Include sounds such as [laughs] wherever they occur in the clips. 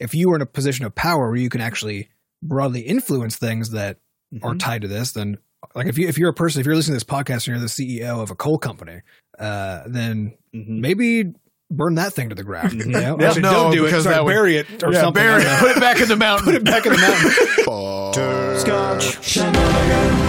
if you were in a position of power where you can actually broadly influence things that are Mhm. tied to this, then like if you if you're a person, if you're listening to this podcast and you're the CEO of a coal company, uh, then Mhm. maybe burn that thing to the ground. You know? Yeah, Actually, no, don't do it. because Sorry, that would- bury it or yeah, something. bury it. Put it back in the [laughs] mountain. Put it back in the mountain. [laughs]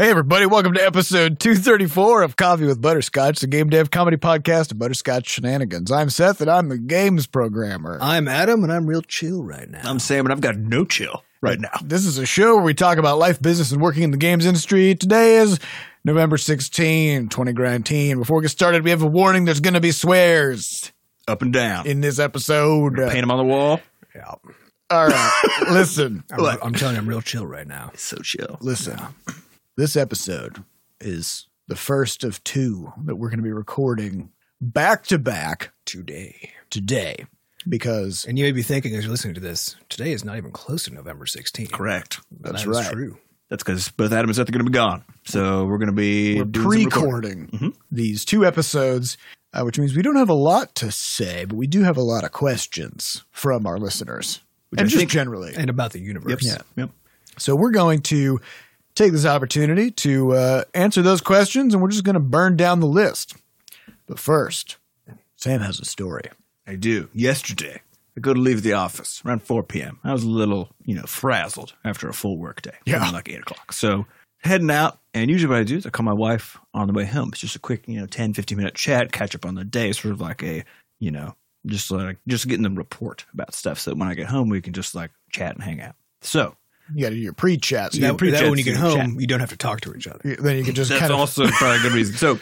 Hey, everybody, welcome to episode 234 of Coffee with Butterscotch, the game dev comedy podcast of Butterscotch Shenanigans. I'm Seth, and I'm the games programmer. I'm Adam, and I'm real chill right now. I'm Sam, and I've got no chill right now. This is a show where we talk about life, business, and working in the games industry. Today is November 16, 2019. Before we get started, we have a warning there's going to be swears Up and down. in this episode. Paint them on the wall. yeah. All right, listen. I'm, I'm telling you, I'm real chill right now. So chill. Listen, this episode is the first of two that we're going to be recording back to back Today. today because And you may be thinking as you're listening to this, today is not even close to November 16th. Correct. That's That right. true. That's because both Adam and Seth are going to be gone. So we're going to be we're doing some recording. pre-recording Mhm. these two episodes, uh, which means we don't have a lot to say, but we do have a lot of questions from our listeners and I just generally. And about the universe. Yep. Yep. So we're going to take this opportunity to uh, answer those questions, and we're just going to burn down the list. But first, Sam has a story. I do. Yesterday, I go to leave the office around 4 p.m. I was a little, you know, frazzled after a full work day. Yeah. Like 8 o'clock. So heading out, and usually what I do is I call my wife on the way home. It's just a quick, you know, 10, 15 minute chat, catch up on the day, sort of like a, you know, just like, just getting the report about stuff. So when I get home, we can just like chat and hang out. So You got to do your pre-chat. So That, Yeah, pre-chat, that when you get home, chat. you don't have to talk to each other. you- then you can just That's kind of also [laughs] probably a good reason. So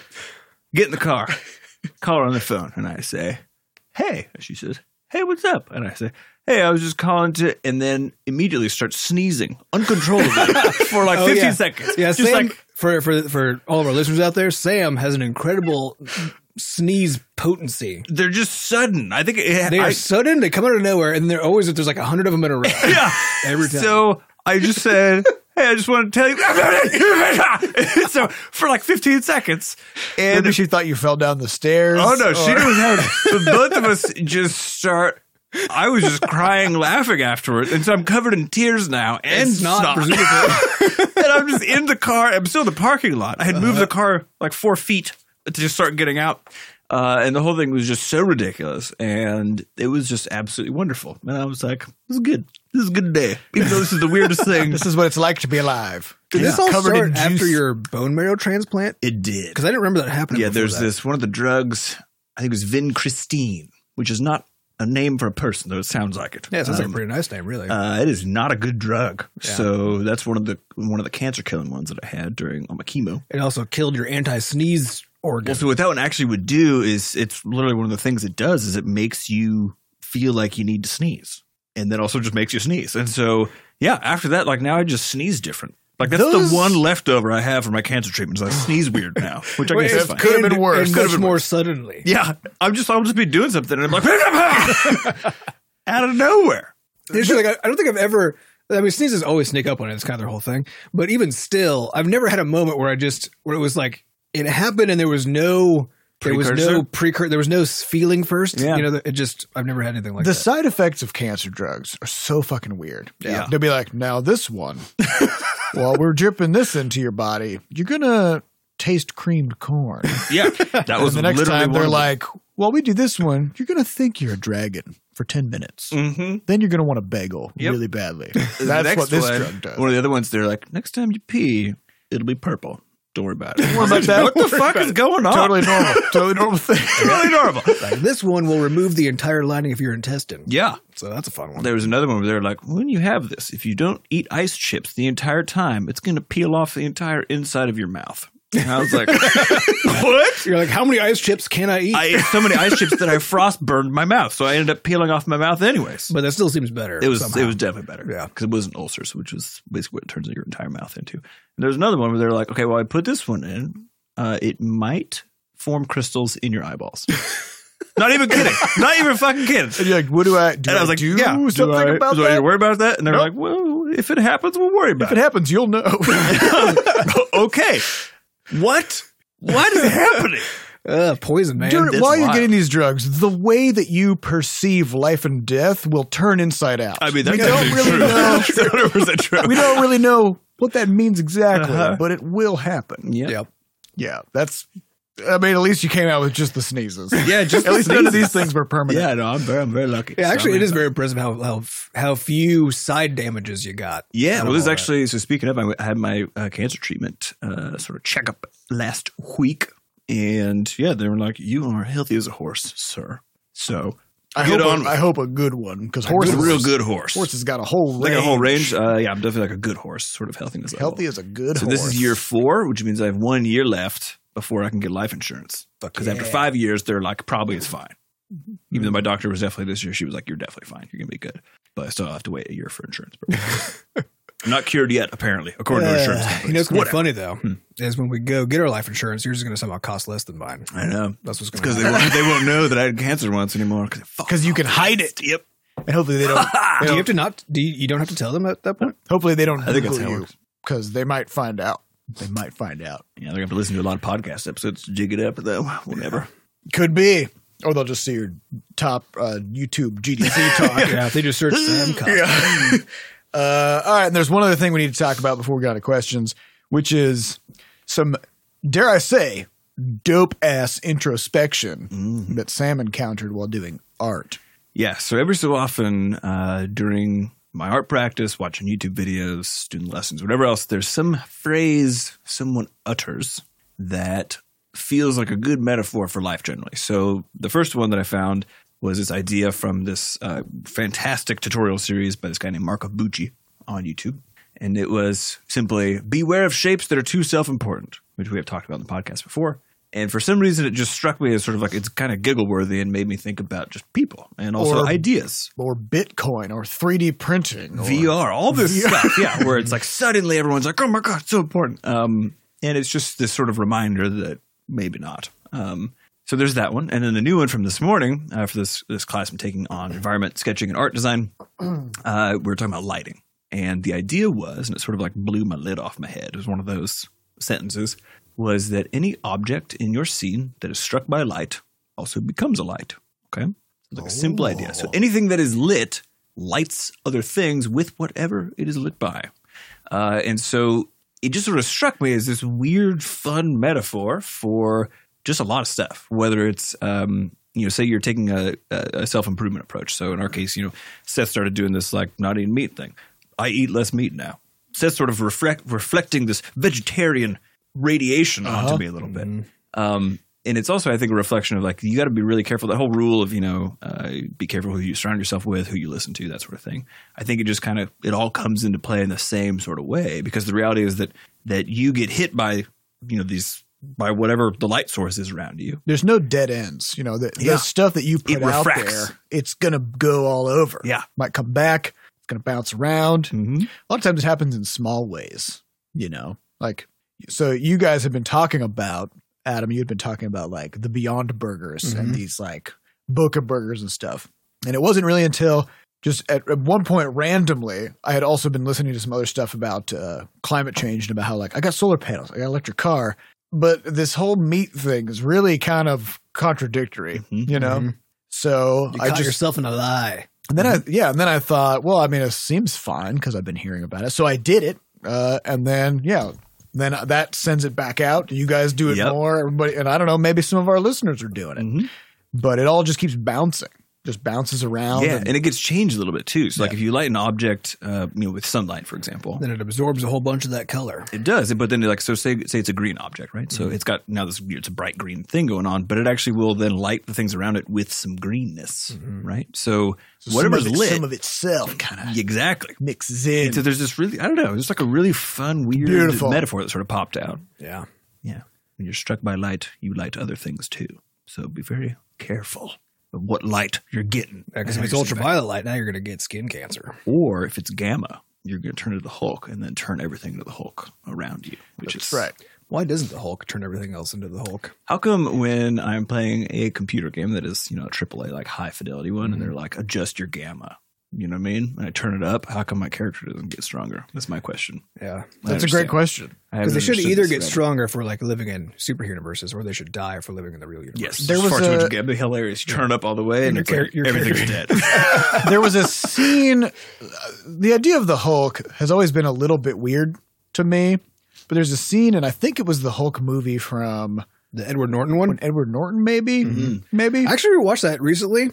get in the car, call her on the phone, and I say, Hey, she says, Hey, what's up? And I say, Hey, I was just calling to, and then immediately start sneezing uncontrollably [laughs] for like Oh, 15 yeah. seconds. Yeah, just Sam, like, for, for, for all of our listeners out there, Sam has an incredible sneeze potency. they're just sudden. I think it, They are I, sudden, they come out of nowhere, and they're always, there's like a hundred of them in a row. [laughs] yeah. Every time. So I just said, Hey, I just want to tell you. [laughs] so for like 15 seconds. And Maybe she thought you fell down the stairs. Oh no, she or- didn't have. [laughs] But both of us just start. I was just crying, laughing afterwards, and so I'm covered in tears now and It's not snot. presumably. [laughs] and I'm just in the car. I'm still in the parking lot. I had moved the car like four feet to just start getting out, uh, and the whole thing was just so ridiculous, and it was just absolutely wonderful. And I was like, "This is good. This is a good day." Even though this is the weirdest [laughs] thing, This is what it's like to be alive. Did this all Covered start in after juice. your bone marrow transplant? it did. Because I didn't remember that happening. Yeah, before there's that. this one of the drugs. I think it was vincristine, which is not a name for a person, though it sounds like it. Yeah, it sounds like Um, a pretty nice name, really. Uh, it is not a good drug. Yeah. So that's one of the one of the cancer killing ones that I had during all my chemo. it also killed your anti-sneeze organ. Well, so what that one actually would do is it's literally one of the things it does is it makes you feel like you need to sneeze, and then also just makes you sneeze. And so yeah, after that, like now I just sneeze different. Like that's Those- the one leftover I have for my cancer treatments. I sneeze weird now, which I Wait, guess is fine. could have been worse. And Could have much been more suddenly. Yeah, I'm just I'll just be doing something and I'm like [laughs] [laughs] out of nowhere. It's just like I, I don't think I've ever. I mean, sneezes always sneak up on it. It's kind of their whole thing. But even still, I've never had a moment where I just where it was like it happened and there was no there was no Precursor? precursor. There was no feeling first. Yeah. You know, it just I've never had anything like the that. The side effects of cancer drugs are so fucking weird. Yeah. They'll be like, now this one, [laughs] while we're dripping this into your body, you're going to taste creamed corn. [laughs] Yeah, that was and the next literally time one they're like, while we do this one, you're going to think you're a dragon for 10 minutes. Mhm. Then you're going to want a bagel Yep. really badly. That's what this one, drug does. One of the other ones, they're like, next time you pee, it'll be purple. Don't worry about it. Don't worry [laughs] about that. What the fuck is going on? Totally normal. [laughs] totally normal thing. [laughs] totally normal. Like, this one will remove the entire lining of your intestine. Yeah. So that's a fun one. There was another one where they're like, when you have this, if you don't eat ice chips the entire time, it's going to peel off the entire inside of your mouth. And I was like, [laughs] what? You're like, how many ice chips can I eat? I ate so many ice chips that I [laughs] frost burned my mouth, so I ended up peeling off my mouth anyways. but that still seems better. It was somehow. it was definitely better. Yeah. because it wasn't ulcers, which was basically what it turns your entire mouth into. And there's another one where they're like, okay, well, I put this one in. Uh, it might form crystals in your eyeballs. [laughs] Not even kidding. Not even fucking kidding. And you're like, what do I do? And I was like, do yeah, do something I, about do I that? to worry about that? And they're Nope. like, well, if it happens, we'll worry If about it If it. happens, you'll know. okay. What? What is happening? [laughs] Uh, poison, man. During- That's while you're wild. getting these drugs, the way that you perceive life and death will turn inside out. I mean, that's we don't really true. know. [laughs] That's 100% true. we don't really know what that means exactly, Uh-huh. but it will happen. Yeah. Yep. Yeah, that's. I mean, at least you came out with just the sneezes. [laughs] Yeah, just at the least none of these things were permanent. Yeah, no, I'm very, I'm very lucky. Yeah, So, actually, I mean, it is very impressive how how how few side damages you got. Yeah, well, this is all actually so. Speaking of, I had my uh, cancer treatment uh, sort of checkup last week, and yeah, they were like, "You are healthy as a horse, sir." So I hope. on A, I hope a good one because horse, horses, good, real good horse. horse has got a whole range. like a whole range. Uh, yeah, I'm definitely like a good horse, sort of healthy as Healthy as a good So horse. this is year four, which means I have one year left before I can get life insurance. Because after five years, they're like, probably it's fine. Even though my doctor was definitely this year, she was like, "You're definitely fine. You're gonna be good." But I still have to wait a year for insurance. [laughs] I'm not cured yet, apparently, according to insurance Uh, companies. you know, what's be Whatever. funny though is when we go get our life insurance, yours is going to somehow cost less than mine. I know. That's what's going Because to they won't, they won't know that I had cancer once anymore. because [laughs] you can hide it. Yep. And hopefully they don't. [laughs] Do you don't have to not? Do you, you don't have to tell them at that point? hopefully they don't I think that's how it you works. because they might find out. They might find out. Yeah, they're gonna have to listen to a lot of podcast episodes to jig it up, though. Whatever. Could be. Or they'll just see your top uh, YouTube GDC [laughs] talk. Yeah, if they just search Sam Coster. Yeah. uh, all right. And there's one other thing we need to talk about before we go to questions, which is some, dare I say, dope ass introspection that Sam encountered while doing art. Yeah. So every so often uh, during my art practice, watching YouTube videos, student lessons, whatever else, there's some phrase someone utters that feels like a good metaphor for life generally. So the first one that I found was this idea from this uh, fantastic tutorial series by this guy named Marco Bucci on YouTube. And it was simply beware of shapes that are too self important, which we have talked about in the podcast before. And for some reason, it just struck me as sort of like it's kind of giggle worthy and made me think about just people and also Or- ideas. Or Bitcoin or 3D printing. Or, VR, all this stuff, yeah, [laughs] where it's like suddenly everyone's like, "Oh my god, it's so important," um, and it's just this sort of reminder that maybe not. Um, so there's that one, and then the new one from this morning uh, for this this class I'm taking on environment sketching and art design. [clears throat] Uh, we were talking about lighting, and the idea was, and it sort of like blew my lid off my head. It was one of those sentences was that any object in your scene that is struck by light also becomes a light. Okay, it's like a simple idea. So anything that is lit lights other things with whatever it is lit by. Uh, and so it just sort of struck me as this weird, fun metaphor for just a lot of stuff. Whether it's, um, you know, say you're taking a, a self improvement approach. So in our case, you know, Seth started doing this like not eating meat thing. I eat less meat now. Seth sort of reflect, reflecting this vegetarian radiation onto me a little bit. Um, and it's also, I think, a reflection of like you got to be really careful. That whole rule of you know, uh, be careful who you surround yourself with, who you listen to, that sort of thing. I think it just kind of it all comes into play in the same sort of way because the reality is that that you get hit by you know these by whatever the light source is around you. There's no dead ends. You know, the, Yeah. the stuff that you put out there, it's going to go all over. Yeah. Might come back. It's going to bounce around. Mm-hmm. A lot of times it happens in small ways, you know, like, so you guys have been talking about, Adam, you had been talking about like the Beyond Burgers and Mhm. these like Boca Burgers and stuff. And it wasn't really until just at, at one point randomly, I had also been listening to some other stuff about uh, climate change and about how like I got solar panels, I got an electric car. But this whole meat thing is really kind of contradictory, Mhm. you know? Mhm. So You I caught just yourself in a lie. and then I yeah, and then I thought, well, I mean, it seems fine because I've been hearing about it, so I did it, uh, and then yeah, then that sends it back out. You guys do it Yep. more, everybody, and I don't know, maybe some of our listeners are doing it, Mm-hmm. but it all just keeps bouncing, just bounces around. Yeah, and- and it gets changed a little bit too. So, like if you light an object, uh, you know, with sunlight, for example, Then it absorbs a whole bunch of that color. It does, but then like so say say it's a green object, right? Mm-hmm. So it's got now this it's a bright green thing going on, but it actually will then light the things around it with some greenness, right? So, Mm-hmm. so whatever's some lit, some of itself kind of exactly. mixes in. So there's this really I don't know, it's like a really fun, weird Beautiful. metaphor that sort of popped out. Yeah. Yeah, when you're struck by light, you light other things too. So be very careful of what light you're getting. Because if it's ultraviolet light, now you're going to get skin cancer. or if it's gamma, you're going to turn into the Hulk and then turn everything into the Hulk around you, which That's is right. Why doesn't the Hulk turn everything else into the Hulk? How come when I'm playing a computer game that is, you know, a AAA like high fidelity one, and they're like adjust your gamma, You know what I mean? And I turn it up. How come my character doesn't get stronger? That's my question. Yeah. I That's a great question. Because they should either this get thread. stronger for like living in super universes, or they should die for living in the real universe. Yes, There there was was far too a- much. It'd be hilarious. You turn it up all the way, and Your it's like char- your everything's dead. [laughs] there was a scene. uh, The idea of the Hulk has always been a little bit weird to me, but there's a scene, and I think it was the Hulk movie from The Edward Norton one. when Edward Norton, maybe, Mm-hmm. maybe. I actually rewatched that recently,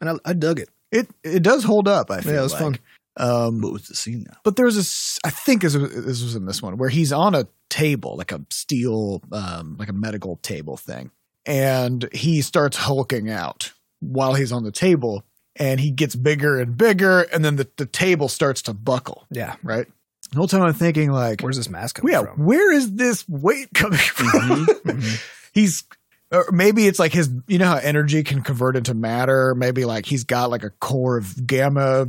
and I, I dug it. It it does hold up. I feel Yeah, it was like. fun. Um, what was the scene now? but there's a, s- I think this was, this was in this one where he's on a table, like a steel, um, like a medical table thing, and he starts hulking out while he's on the table, and he gets bigger and bigger, and then the, the table starts to buckle. Yeah. Right. The whole time I'm thinking like, Where's this mask coming yeah, from? where is this weight coming [laughs] from? Mhm. he's or maybe it's like his you know how energy can convert into matter maybe like he's got like a core of gamma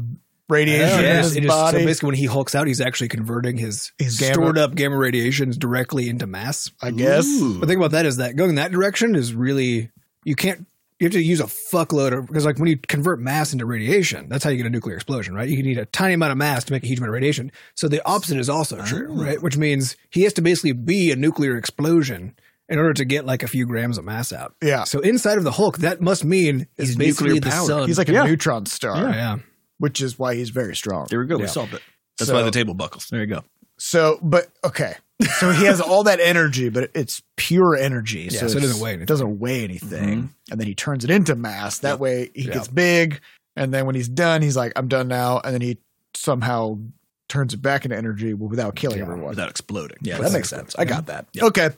radiation Yeah, in his just- it body so basically, when he hulks out, he's actually converting his, His gamma- stored up gamma radiations directly into mass. i guess Ooh. The thing about that is that going that direction is really you can't. You have to use a fuckload of because like when you convert mass into radiation, that's how you get a nuclear explosion, right? You need a tiny amount of mass to make a huge amount of radiation. So the opposite is also oh. true, Oh. right? Which means he has to basically be a nuclear explosion in order to get like a few grams of mass out. yeah So inside of the Hulk, that must mean He's is basically nuclear the sun. he's like a Yeah. neutron star yeah, yeah. which is why he's very strong There we go. We Yeah. solved it. That's So- why the table buckles. There you go. so but okay so he has all that energy but it's pure energy Yeah, so, so it doesn't weigh anything. it doesn't weigh anything Mhm. and then he turns it into mass that way he Yeah. gets big and then when he's done he's like i'm done now and then he somehow turns it back into energy without killing Yeah. everyone Without exploding. Yeah, that makes excellent. sense. I got that. Okay.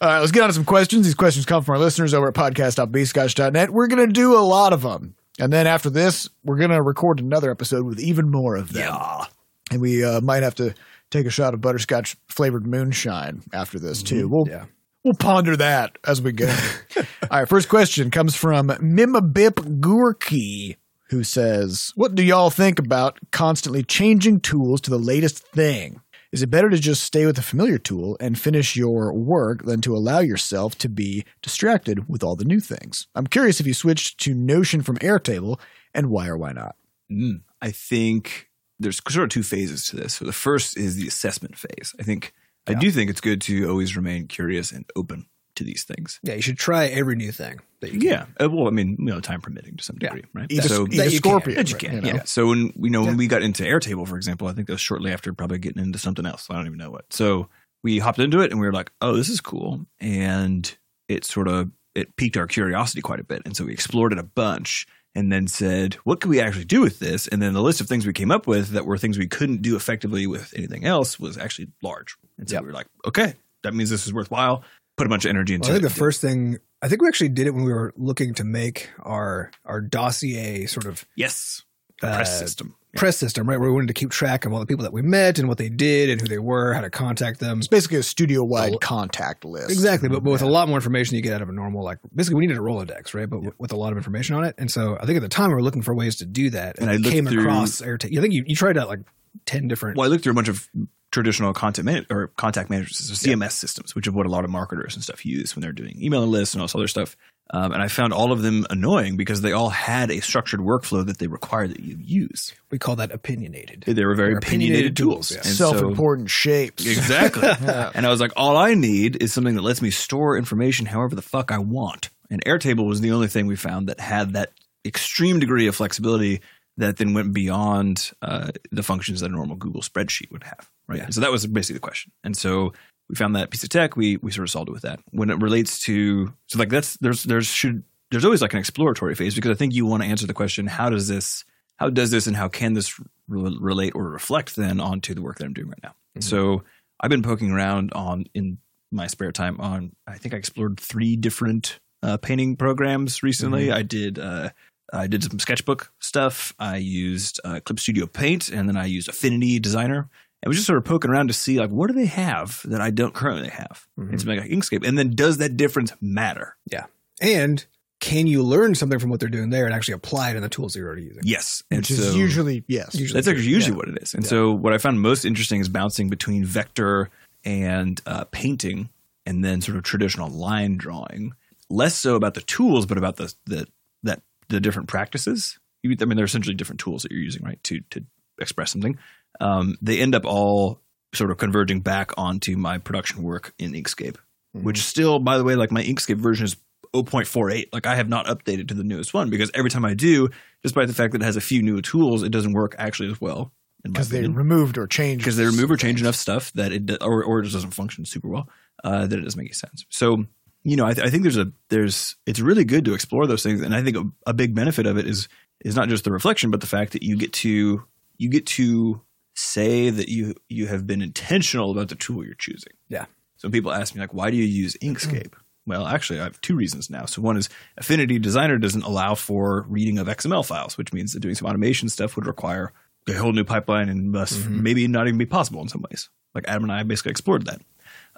All right, let's get on to some questions. These questions come from our listeners over at podcast.bscotch.net. We're going to do a lot of them. And then after this, we're going to record another episode with even more of them. Yeah. And we uh, might have to take a shot of butterscotch flavored moonshine after this, too. We'll, Yeah. we'll ponder that as we go. [laughs] All right, first question comes from Mimabip Gurki, who says, What do y'all think about constantly changing tools to the latest thing? Is it better to just stay with a familiar tool and finish your work than to allow yourself to be distracted with all the new things? I'm curious if you switched to Notion from Airtable and why or why not. Mm. I think there's sort of two phases to this. So the first is the assessment phase. I think I do think it's good to always remain curious and open to these things. Yeah, you should try every new thing that you can. Yeah. Uh, well, I mean, you know, time permitting to some Yeah. degree, right? Eat a, so eat that a scorpion. that you right, can. know? Yeah. So when you know when Yeah. we got into Airtable, for example, I think that was shortly after probably getting into something else. I don't even know what. So we hopped into it and we were like, "Oh, this is cool," and it sort of it piqued our curiosity quite a bit, and so we explored it a bunch. And then said, what could we actually do with this? And then the list of things we came up with that were things we couldn't do effectively with anything else was actually large. And so Yep. we were like, okay, that means this is worthwhile. Put a bunch of energy into Well, I think it. the first thing I think we actually did it when we were looking to make our our dossier sort of yes, uh, press system. press system, right? Where we wanted to keep track of all the people that we met and what they did and who they were, how to contact them. It's basically a studio wide Well, contact list. Exactly, but, but with a lot more information you get out of a normal, like basically we needed a Rolodex, right? But with a lot of information on it, and so I think at the time we were looking for ways to do that, And and, I I came through- across Airtable. I think you, you tried out like ten different. Well, I looked through a bunch of traditional content man- or contact management systems, CMS systems, which is what a lot of marketers and stuff use when they're doing email lists and all this other stuff. Um, and I found all of them annoying because they all had a structured workflow that they require that you use. We call that opinionated. They were very opinionated, opinionated tools. tools, yeah. Self important shapes. Exactly. Yeah. [laughs] [laughs] And I was like, all I need is something that lets me store information however the fuck I want. And Airtable was the only thing we found that had that extreme degree of flexibility that then went beyond uh, the functions that a normal Google spreadsheet would have. Right. Yeah. So that was basically the question. And so we found that piece of tech. We we sort of solved it with that. When it relates to so like that's there's there's should there's always like an exploratory phase because I think you want to answer the question how does this how does this and how can this re- relate or reflect then onto the work that I'm doing right now. Mhm. So I've been poking around on in my spare time on I think I explored three different uh, painting programs recently. I did uh, I did some sketchbook stuff. I used uh, Clip Studio Paint and then I used Affinity Designer. I was just sort of poking around to see like what do they have that I don't currently have Mhm. in something like Inkscape, and then does that difference matter? Yeah, and can you learn something from what they're doing there and actually apply it in the tools that you're already using? Yes, and Which is usually, yes. Usually. That's actually usually Yeah. what it is. And Yeah. so what I found most interesting is bouncing between vector and uh, painting, and then sort of traditional line drawing. Less so about the tools, but about the the that the different practices. you, I mean, they're essentially different tools that you're using, right, to to express something. Um, they end up all sort of converging back onto my production work in Inkscape, which still, by the way, like my Inkscape version is 0.48. Like I have not updated to the newest one because every time I do, despite the fact that it has a few new tools, it doesn't work actually as well. because they removed or changed because they remove or change enough stuff that it or or it just doesn't function super well uh, that it doesn't make any sense. So you know, I, th- I think there's a there's it's really good to explore those things, and I think a, a big benefit of it is is not just the reflection, but the fact that you get to you get to say that you you have been intentional about the tool you're choosing. Yeah. So people ask me like, why do you use Inkscape? Mm-hmm. Well, actually, I have two reasons now. So one is Affinity Designer doesn't allow for reading of XML files, which means that doing some automation stuff would require a whole new pipeline and thus mm-hmm. maybe not even be possible in some ways. Like Adam and I basically explored that,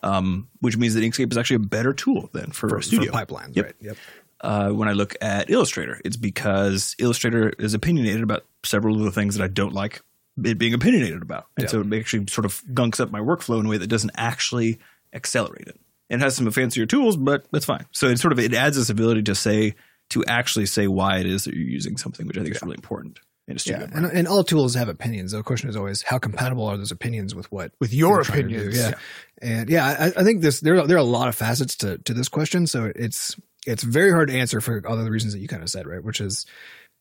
um, which means that Inkscape is actually a better tool than for, for, a studio. for pipelines, Yep. right? Yep. Uh, when I look at Illustrator, it's because Illustrator is opinionated about several of the things that I don't like it being opinionated about. And Yeah. so it actually sort of gunks up my workflow in a way that doesn't actually accelerate it. It has some fancier tools, but that's fine. So it sort of it adds this ability to say to actually say why it is that you're using something, which I think is really important in a studio. Yeah, and, and all tools have opinions. The question is always how compatible are those opinions with what with your you're trying to do. opinions. Yeah. and yeah, I, I think this there are, there are a lot of facets to to this question, so it's it's very hard to answer for all the reasons that you kind of said, right? Which is,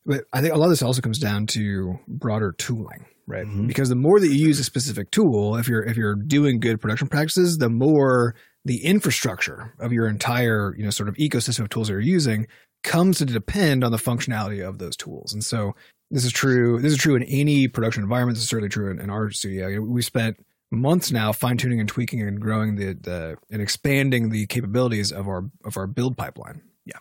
but I think a lot of this also comes down to broader tooling, right? Mhm. Because the more that you use a specific tool, if you're if you're doing good production practices, the more the infrastructure of your entire you know sort of ecosystem of tools that you're using comes to depend on the functionality of those tools, and so this is true. This is true in any production environment. This is certainly true in, in our studio. We spent months now fine tuning and tweaking and growing the, the and expanding the capabilities of our of our build pipeline. Yeah.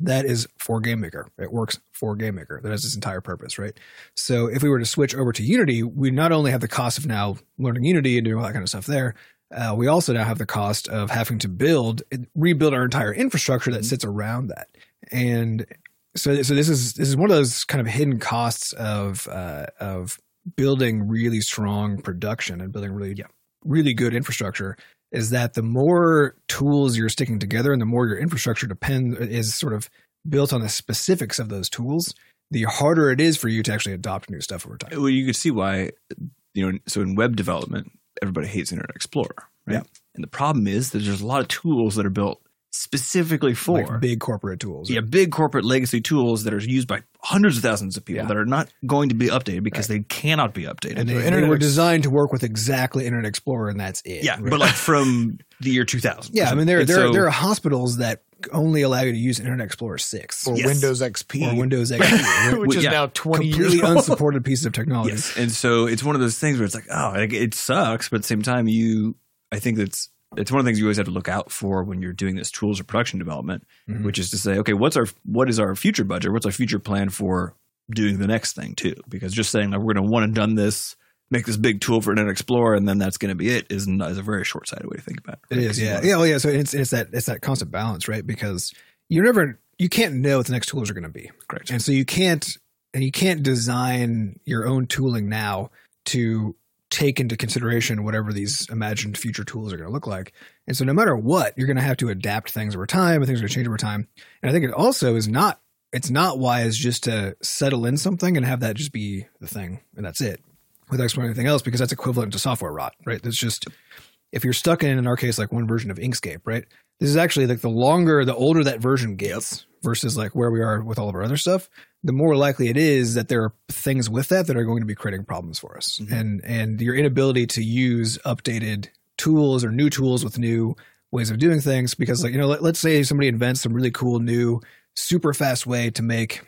That is for GameMaker. It works for GameMaker. That has its entire purpose, right? So if we were to switch over to Unity, we not only have the cost of now learning Unity and doing all that kind of stuff there, uh, we also now have the cost of having to build rebuild our entire infrastructure that sits around that. And so so this is this is one of those kind of hidden costs of uh, of building really strong production and building really yeah, really good infrastructure is that the more tools you're sticking together and the more your infrastructure depend is sort of built on the specifics of those tools the harder it is for you to actually adopt new stuff over time Well, you could see why, you know, so in web development, everybody hates Internet Explorer, right? Yeah. And the problem is that there's a lot of tools that are built specifically for like big corporate tools yeah, big corporate legacy tools that are used by hundreds of thousands of people Yeah. that are not going to be updated because they cannot be updated. and they, So they Internet were designed to work with exactly Internet Explorer, and that's it. yeah, right? but like from the year 2000. yeah, I mean there there so- there are hospitals that only allow you to use Internet Explorer six Or Yes. Windows XP, or Windows [laughs] XP, which is Yeah. now 20 years completely old. unsupported piece of technology. Yes, and so it's one of those things where it's like, oh, like, it sucks, but at the same time, you, I think that's it's one of the things you always have to look out for when you're doing this tools or production development, Mhm. which is to say, okay, what's our what is our future budget? What's our future plan for doing the next thing too? Because just saying like we're going to one and done this, make this big tool for Internet Explorer, and then that's going to be it is not, is a very short sighted way to think about it. It is, yeah, yeah, well, yeah. So it's it's that it's that constant balance, right? Because you're never you can't know what the next tools are going to be, Correct. and so you can't and you can't design your own tooling now to take into consideration whatever these imagined future tools are going to look like. And so no matter what, you're going to have to adapt things over time, and things are going to change over time. And I think it also is not it's not wise just to settle in something and have that just be the thing and that's it without exploring anything else because that's equivalent to software rot, right? That's just if you're stuck in in our case like one version of Inkscape, right? This is actually like the longer the older that version gets versus like where we are with all of our other stuff, the more likely it is that there are things with that that are going to be creating problems for us. Mhm. And and your inability to use updated tools or new tools with new ways of doing things because like you know let, let's say somebody invents some really cool new super fast way to make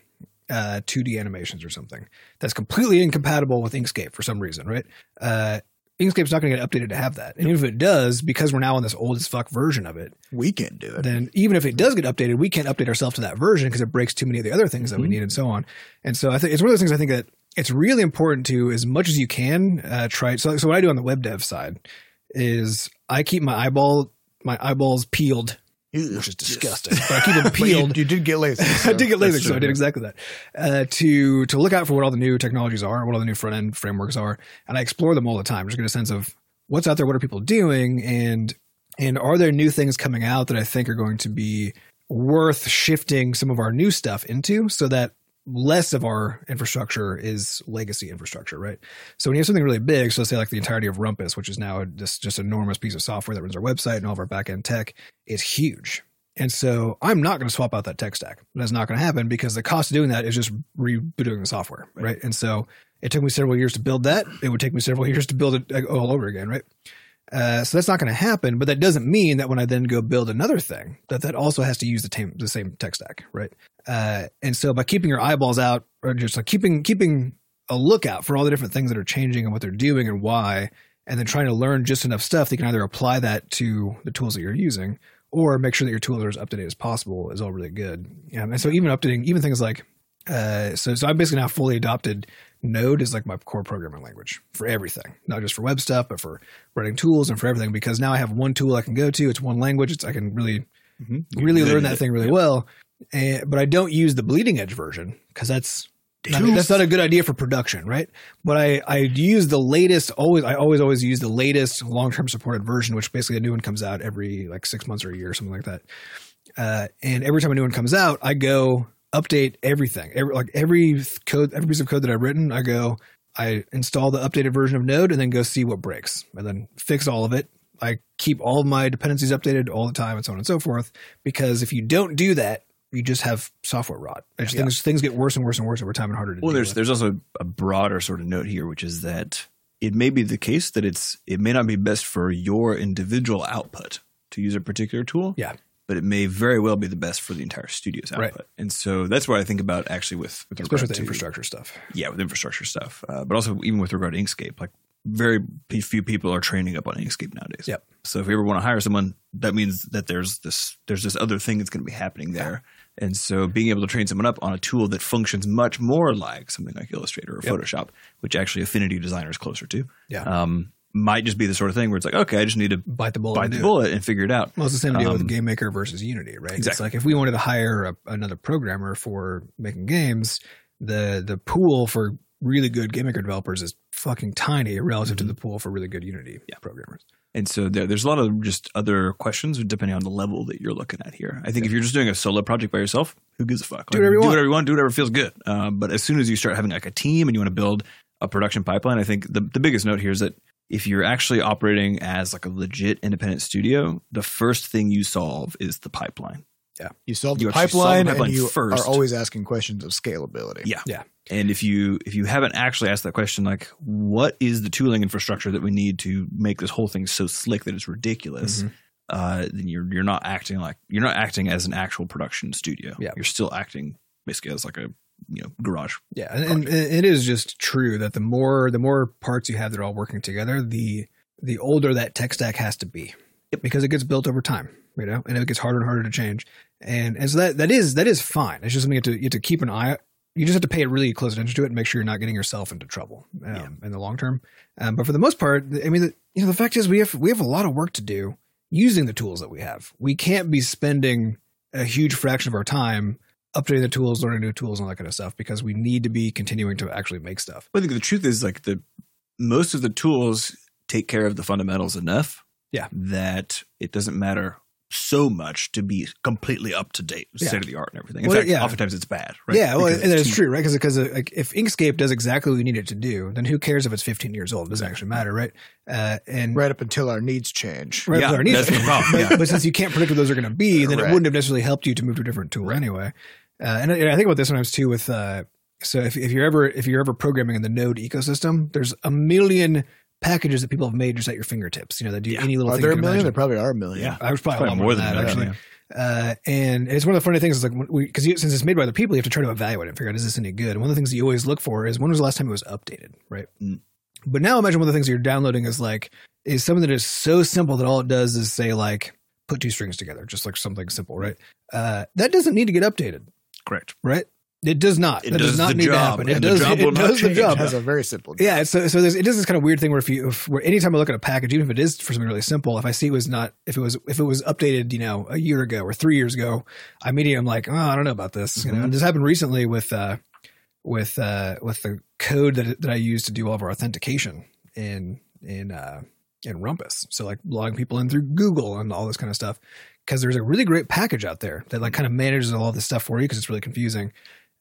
uh, 2D animations or something that's completely incompatible with Inkscape for some reason, right? Uh, Inkscape's not going to get updated to have that. And even if it does, because we're now on this old as fuck version of it, We can't do it. then even if it does get updated, we can't update ourselves to that version because it breaks too many of the other things that we Mhm. need and so on. And so I think it's one of those things I think that it's really important to, as much as you can, uh, try. So, so what I do on the web dev side is I keep my eyeball, my eyeballs peeled, which is disgusting, but I keep them [laughs] But you, peeled. you did get lazy. [laughs] I did get LASIK, so I did exactly that. Uh, to to look out for what all the new technologies are, what all the new front end frameworks are, and I explore them all the time. Just get a sense of what's out there, what are people doing, and and are there new things coming out that I think are going to be worth shifting some of our new stuff into, so that less of our infrastructure is legacy infrastructure, right? So when you have something really big, so let's say like the entirety of Rumpus, which is now this just enormous piece of software that runs our website and all of our backend tech, is huge. And so I'm not going to swap out that tech stack. That's not going to happen because the cost of doing that is just rebooting the software, right? right? And so it took me several years to build that. It would take me several [laughs] years to build it all over again, right? Uh, so that's not going to happen. But that doesn't mean that when I then go build another thing, that that also has to use the, tam- the same tech stack, right? Uh, and so by keeping your eyeballs out, or just like keeping keeping a lookout for all the different things that are changing and what they're doing and why, and then trying to learn just enough stuff that you can either apply that to the tools that you're using, or make sure that your tools are as up to date as possible is all really good. And so even updating even things like uh, so so I'm basically now fully adopted Node is like my core programming language for everything, not just for web stuff, but for writing tools and for everything. Because now I have one tool I can go to. It's one language. It's I can really mm-hmm. really learn that thing really yeah. well. And, but I don't use the bleeding edge version because that's not, that's not a good idea for production, right? But I, I use the latest, always, I always, always use the latest long term supported version, which basically a new one comes out every like six months or a year or something like that. Uh, and every time a new one comes out, I go update everything. Every, like every code, every piece of code that I've written, I go, I install the updated version of Node and then go see what breaks and then fix all of it. I keep all of my dependencies updated all the time and so on and so forth. Because if you don't do that, you just have software rot. Yeah. Things things get worse and worse and worse over time and harder to. Do. Well, there's with. there's also a broader sort of note here, which is that it may be the case that it's it may not be best for your individual output to use a particular tool. Yeah. But it may very well be the best for the entire studio's output, right. and so that's what I think about actually with, with especially with the infrastructure stuff. Yeah, with infrastructure stuff, uh, but also even with regard to Inkscape, like very few people are training up on Inkscape nowadays. Yep. So if you ever want to hire someone, that means that there's this there's this other thing that's going to be happening there. And so being able to train someone up on a tool that functions much more like something like Illustrator or yep. Photoshop, which actually Affinity Designer is closer to, yeah. Um, might just be the sort of thing where it's like, okay, I just need to bite the bullet, bite the bullet, and figure it out. Well, it's the same deal um, with GameMaker versus Unity, right? Exactly. It's like if we wanted to hire a, another programmer for making games, the the pool for really good GameMaker developers is fucking tiny relative mm-hmm. to the pool for really good Unity yeah. programmers. And so there, there's a lot of just other questions depending on the level that you're looking at here. I think yeah. if you're just doing a solo project by yourself, who gives a fuck? Do, whatever, you do want. whatever you want. Do whatever feels good. Uh, but as soon as you start having like a team and you want to build a production pipeline, I think the, the biggest note here is that if you're actually operating as like a legit independent studio, the first thing you solve is the pipeline. Yeah. You solve the pipeline, solve the pipeline and you first. are always asking questions of scalability. Yeah. Yeah. And if you if you haven't actually asked that question, like what is the tooling infrastructure that we need to make this whole thing so slick that it's ridiculous, mm-hmm. uh, then you're you're not acting like you're not acting as an actual production studio. Yeah. You're still acting basically as like a you know garage. Yeah, and, and, it is just true that the more the more parts you have that are all working together, the the older that tech stack has to be, yep. because it gets built over time you know, and it gets harder and harder to change. And and so that that is that is fine. It's just something you have to you have to keep an eye. You just have to pay really close attention to it and make sure you're not getting yourself into trouble um, yeah. in the long term. Um, but for the most part, I mean, the, you know, the fact is we have we have a lot of work to do using the tools that we have. We can't be spending a huge fraction of our time updating the tools, learning new tools, and all that kind of stuff because we need to be continuing to actually make stuff. I think the truth is like the most of the tools take care of the fundamentals enough. Yeah. That it doesn't matter so much to be completely up to date, yeah. state of the art, and everything. In well, fact, yeah. oftentimes it's bad, right? Yeah, well, because and it's true, right? Because because uh, like, if Inkscape does exactly what we need it to do, then who cares if it's 15 years old? It doesn't actually matter, right? Uh, and right up until our needs change. Right yeah, our needs that's change. the problem. but, yeah. but, since you can't predict what those are going to be, then right. it wouldn't have necessarily helped you to move to a different tool right. anyway. Uh, and, and, I think about this sometimes too with. Uh, so if, if you're ever if you're ever programming in the Node ecosystem, there's a million packages that people have made just at your fingertips. You know, that do yeah. any little. Are thing there a million? Imagine. There probably are a million. Yeah, I was probably, probably more than that, that actually. Yeah. Uh, and it's one of the funny things is like because since it's made by other people, you have to try to evaluate it and figure out is this any good. And one of the things that you always look for is when was the last time it was updated, right? Mm. But now imagine one of the things you're downloading is like is something that is so simple that all it does is say like put two strings together, just like something simple, right? Uh, that doesn't need to get updated, correct? Right? It does not. It that does, does not need job, to happen. It and does. the job it will not does the job. It has a very simple. Job. Yeah, so so there's, it does this kind of weird thing where if you, if, where anytime I look at a package, even if it is for something really simple, if I see it was not, if it was, if it was updated, you know, a year ago or three years ago, I immediately I'm like, oh, I don't know about this. Mm-hmm. You know, Mm-hmm. and this happened recently with, uh, with, uh, with the code that that I use to do all of our authentication in in uh, in Rumpus. So like logging people in through Google and all this kind of stuff. Because there's a really great package out there that like kind of manages all this stuff for you because it's really confusing.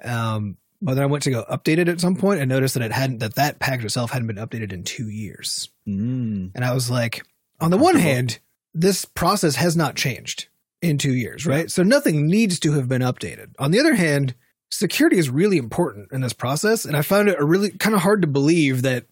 Um, But then I went to go update it at some point and noticed that it hadn't that that package itself hadn't been updated in two years. Mm. And I was like, on the one hand, this process has not changed in two years, right? So nothing needs to have been updated. On the other hand, security is really important in this process. And I found it a really kind of hard to believe that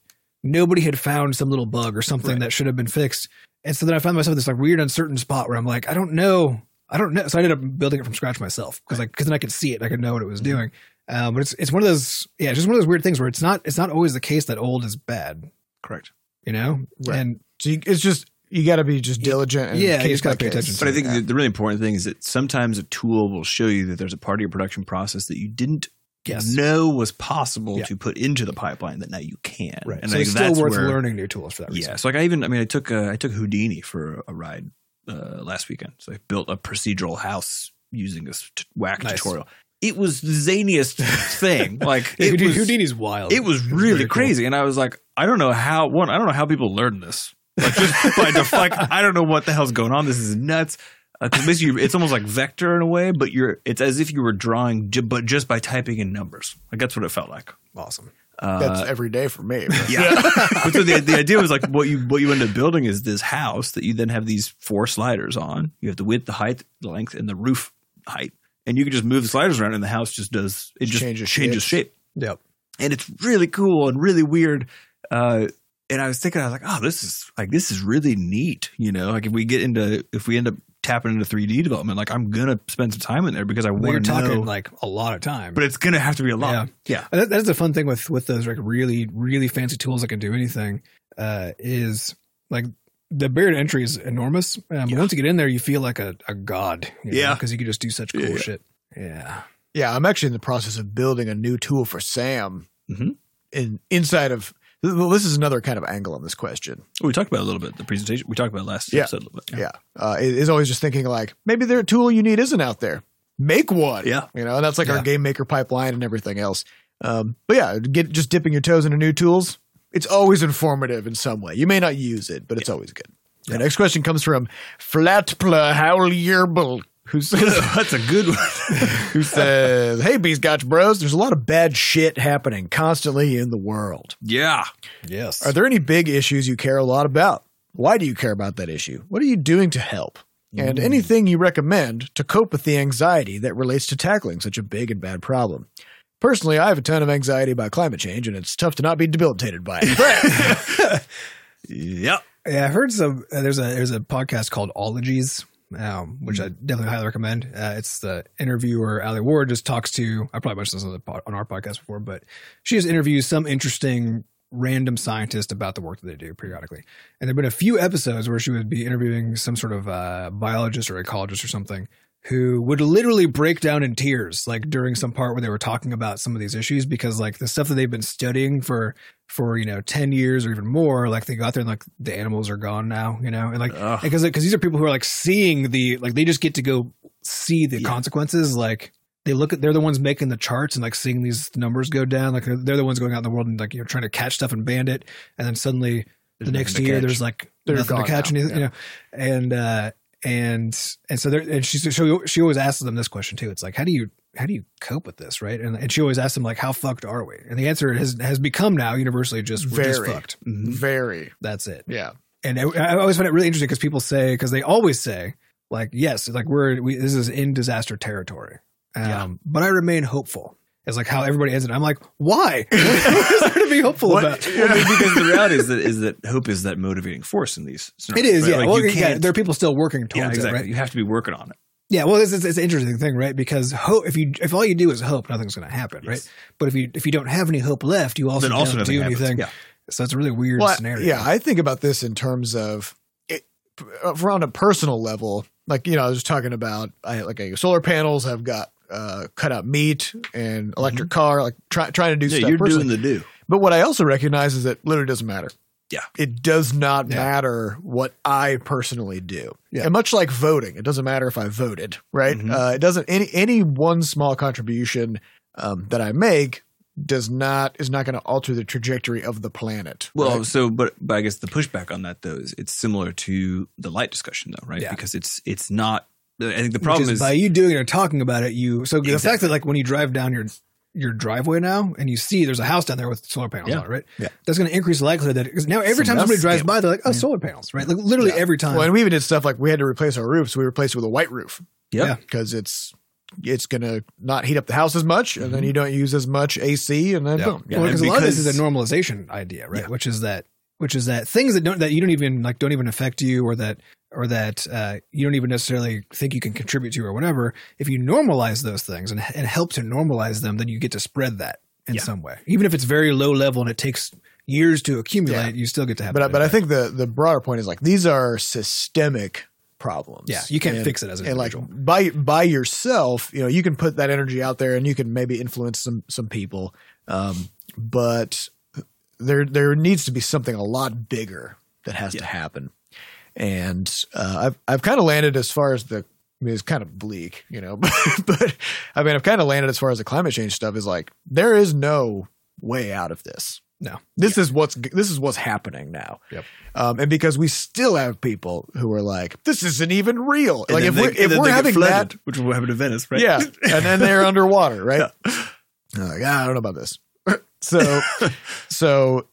nobody had found some little bug or something Right. that should have been fixed. And so then I found myself in this like weird, uncertain spot where I'm like, I don't know. I don't know. So I ended up building it from scratch myself because like, cause then I could see it. I could know what it was Mm-hmm. doing. Um, but it's, it's one of those, yeah, it's just one of those weird things where it's not, it's not always the case that old is bad, Correct. you know? Right. And So you, it's just you got to be just diligent. And Yeah, you just gotta pay case. attention to But I think Yeah. the, the really important thing is that sometimes a tool will show you that there's a part of your production process that you didn't Yes. know was possible Yeah. to put into the pipeline that now you can. Right. And so I it's still worth where- learning new tools for that reason. Yeah. So like I even I mean I took uh, I took Houdini for a ride uh, last weekend. So I built a procedural house using this t- whack Nice. tutorial. It was the zaniest thing. [laughs] Like it was, Houdini's wild. it was really very cool. crazy, and I was like, I don't know how one I don't know how people learn this. Like just by [laughs] def- like I don't know what the hell's going on. This is nuts. Because basically, it's almost like vector in a way, but you're it's as if you were drawing, ju- but just by typing in numbers. Like that's what it felt like. Awesome. Uh, That's every day for me. but- [laughs] yeah. [laughs] but so the, the idea was like what you what you end up building is this house that you then have these four sliders on. You have the width, the height, the length, and the roof height, and you can just move the sliders around, and the house just does it just Changes changes shape, Yep. and it's really cool and really weird. Uh, and I was thinking, I was like, oh, this is like this is really neat. You know, like if we get into if we end up tapping into 3D development, like I'm gonna spend some time in there because I Well, you're want to talking know. like a lot of time. but it's gonna have to be a lot. Yeah. And that, that's the fun thing with with those like really really fancy tools that can do anything uh, is like the barrier to entry is enormous. Um, Yeah. Once you get in there, you feel like a, a god. Yeah. because you can just do such cool Yeah. shit. Yeah, Yeah, I'm actually in the process of building a new tool for Sam. Mhm. In inside of well, this is another kind of angle on this question. We talked about it a little bit the presentation. We talked about it last Yeah. episode a little bit. Yeah, uh, it is always just thinking like maybe their tool you need isn't out there. Make one. Yeah. you know, and that's like Yeah. our GameMaker pipeline and everything else. Um, but yeah, get just dipping your toes into new tools. It's always informative in some way. You may not use it, but it's always good. The next question comes from Flatpla Howlierbel, who says, [laughs] That's a good one. [laughs] who says, "Hey, Bscotch Bros, there's a lot of bad shit happening constantly in the world. yeah. yes. Are there any big issues you care a lot about? Why do you care about that issue? What are you doing to help? And Mm. anything you recommend to cope with the anxiety that relates to tackling such a big and bad problem? Personally, I have a ton of anxiety about climate change, and it's tough to not be debilitated by it. [laughs] Yep. Yeah, I've heard some. Uh, there's a there's a podcast called Ologies, um, which I definitely highly recommend. Uh, it's the interviewer Alie Ward just talks to. I probably mentioned this on, the, on our podcast before, but she just interviews some interesting random scientist about the work that they do periodically. And there've been a few episodes where she would be interviewing some sort of uh, biologist or ecologist or something who would literally break down in tears like during some part where they were talking about some of these issues because like the stuff that they've been studying for for you know 10 years or even more like they got there and like the animals are gone now you know? And like because because these are people who are like seeing the like they just get to go see the Yeah. consequences like they look at they're the ones making the charts and like seeing these numbers go down like they're, they're the ones going out in the world and like you know trying to catch stuff and band it and then suddenly There's the next year catch. there's like They're nothing to catch now, anything you know? And uh and and so there and she she she always asks them this question too. It's like how do you how do you cope with this right and, and she always asks them like how fucked are we and the answer has has become now universally just we're just Very. fucked Mhm. Very. that's it Yeah. and I, I always find it really interesting because people say because they always say like yes like we're we, this is in disaster territory um Yeah. but i remain hopeful it's like how everybody ends it i'm like why [laughs] what is there to be hopeful What- about Well, because the reality is that is that hope is that motivating force in these. it scenarios, is right? yeah Like, well you yeah, can't- there are people still working towards yeah, it right You have to be working on it. Yeah, well, it's, it's, it's an interesting thing, right? Because hope if you if all you do is hope, nothing's going to happen, right? But if you if you don't have any hope left, you also Then also don't do happens. anything. Yeah. So it's a really weird Well, scenario. Yeah, I think about this in terms of it, around a personal level. Like you know, I was talking about I like uh, solar panels I've got uh, cut out meat and electric car, like try, trying to do Mm-hmm. Yeah, stuff. you're personally. doing the do. But what I also recognize is that literally doesn't matter. Yeah. It does not Yeah. matter what I personally do. Yeah. And much like voting, it doesn't matter if I voted, right? Mhm. Uh, it doesn't any any one small contribution um, that I make does not is not going to alter the trajectory of the planet. Well, right? so but but I guess the pushback on that though is it's similar to the light discussion though, right? Yeah. Because it's it's not. I think the problem is, is, by you doing it or talking about it, you so the fact Exactly. that like when you drive down your your driveway now and you see there's a house down there with solar panels Yeah. on it, right? Yeah. That's going to increase the likelihood that because now every Someone time somebody drives yeah. by, they're like, oh, solar panels, right? Like literally every time. Well, and we even did stuff like we had to replace our roof, so we replaced it with a white roof Yep. Yeah. because it's it's gonna not heat up the house as much, and then mm-hmm. you don't use as much AC, and then Yeah. boom. Yeah, well, because a lot of this is a normalization idea, right? Yeah. Which is that, which is that things that don't that you don't even like don't even affect you, or that or that uh, you don't even necessarily think you can contribute to, or whatever. If you normalize those things and, and help to normalize them, then you get to spread that in Yeah. some way, even if it's very low level and it takes years to accumulate. You still get to have. But but I think the the broader point is like these are systemic problems. Yeah, you can't And- fix it as an and like individual. by by yourself, you know, you can put that energy out there and you can maybe influence some some people. Um, but there there needs to be something a lot bigger that has to happen. And uh, I've I've kind of landed as far as the I mean, it's kind of bleak, you know, but, [laughs] but I mean, I've kind of landed as far as the climate change stuff is like there is no way out of this. No. This is what's this is what's happening now. Yep. Um, and because we still have people who are like, this isn't even real. And like if they- we're if we're having flooded, that, which will happen to Venice, right? yeah, and then they're [laughs] underwater, right? I'm like, ah, I don't know about this. So, [laughs] so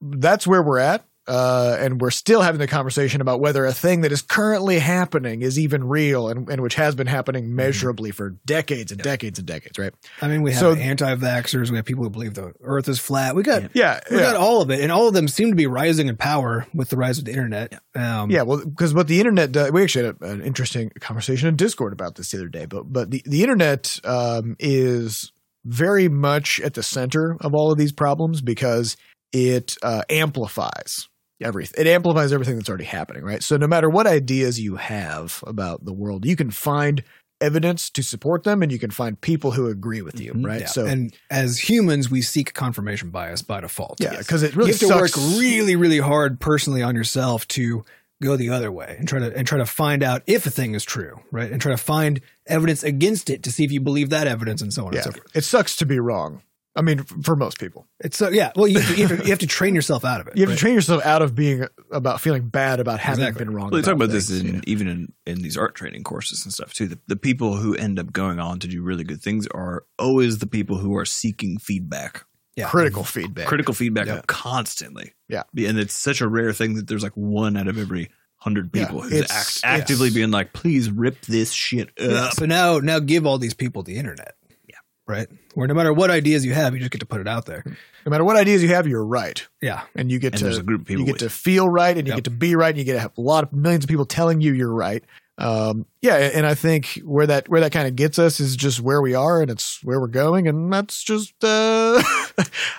that's where we're at. Uh, and we're still having the conversation about whether a thing that is currently happening is even real and, and which has been happening measurably for decades and decades and decades, right? I mean, we have So- anti-vaxxers. We have people who believe the Earth is flat. We got Yeah. we got all of it, and all of them seem to be rising in power with the rise of the internet. Um, Yeah, well, because what the internet does, we actually had a, an interesting conversation in Discord about this the other day. But but the the internet um, is very much at the center of all of these problems because it uh, amplifies everything. It amplifies everything that's already happening, right? So no matter what ideas you have about the world, you can find evidence to support them, and you can find people who agree with you, Mhm. right? Yeah. So and as humans, we seek confirmation bias by default. yeah, because it really you have to work really, really hard personally on yourself to go the other way and try to and try to find out if a thing is true, right? And try to find evidence against it to see if you believe that evidence and so on yeah, and so forth. it sucks to be wrong. I mean, for most people. It's so yeah. Well, you have, to, you, have to, you have to train yourself out of it. You have right? to train yourself out of being about feeling bad about having Exactly. been wrong. Well, they talk about this in you know? even in, in these art training courses and stuff too. The, the people who end up going on to do really good things are always the people who are seeking feedback, yeah. critical mm-hmm. feedback. critical feedback Yeah. constantly. Yeah. and it's such a rare thing that there's like one out of every hundred Yeah, people who's act, it's- actively being like, "Please rip this shit up." Yeah, so now now give all these people the internet. Yeah. Right. Where no matter what ideas you have, you just get to put it out there. No matter what ideas you have, you're right, Yeah. and you get And to there's a group of people you get with to feel right, and you Yep. get to be right, and you get to have a lot of millions of people telling you you're right. Um, yeah, and I think where that where that kind of gets us is just where we are, and it's where we're going, and that's just. Uh, [laughs]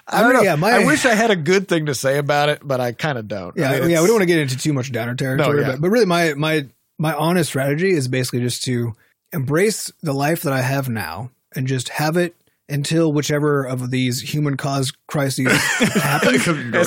I don't mean, know. yeah, my- I wish I had a good thing to say about it, but I kind of don't. Yeah, I mean, yeah. We don't want to get into too much downer territory, yeah. but, but really, my my my honest strategy is basically just to embrace the life that I have now and just have it until whichever of these human caused crises [laughs] happens,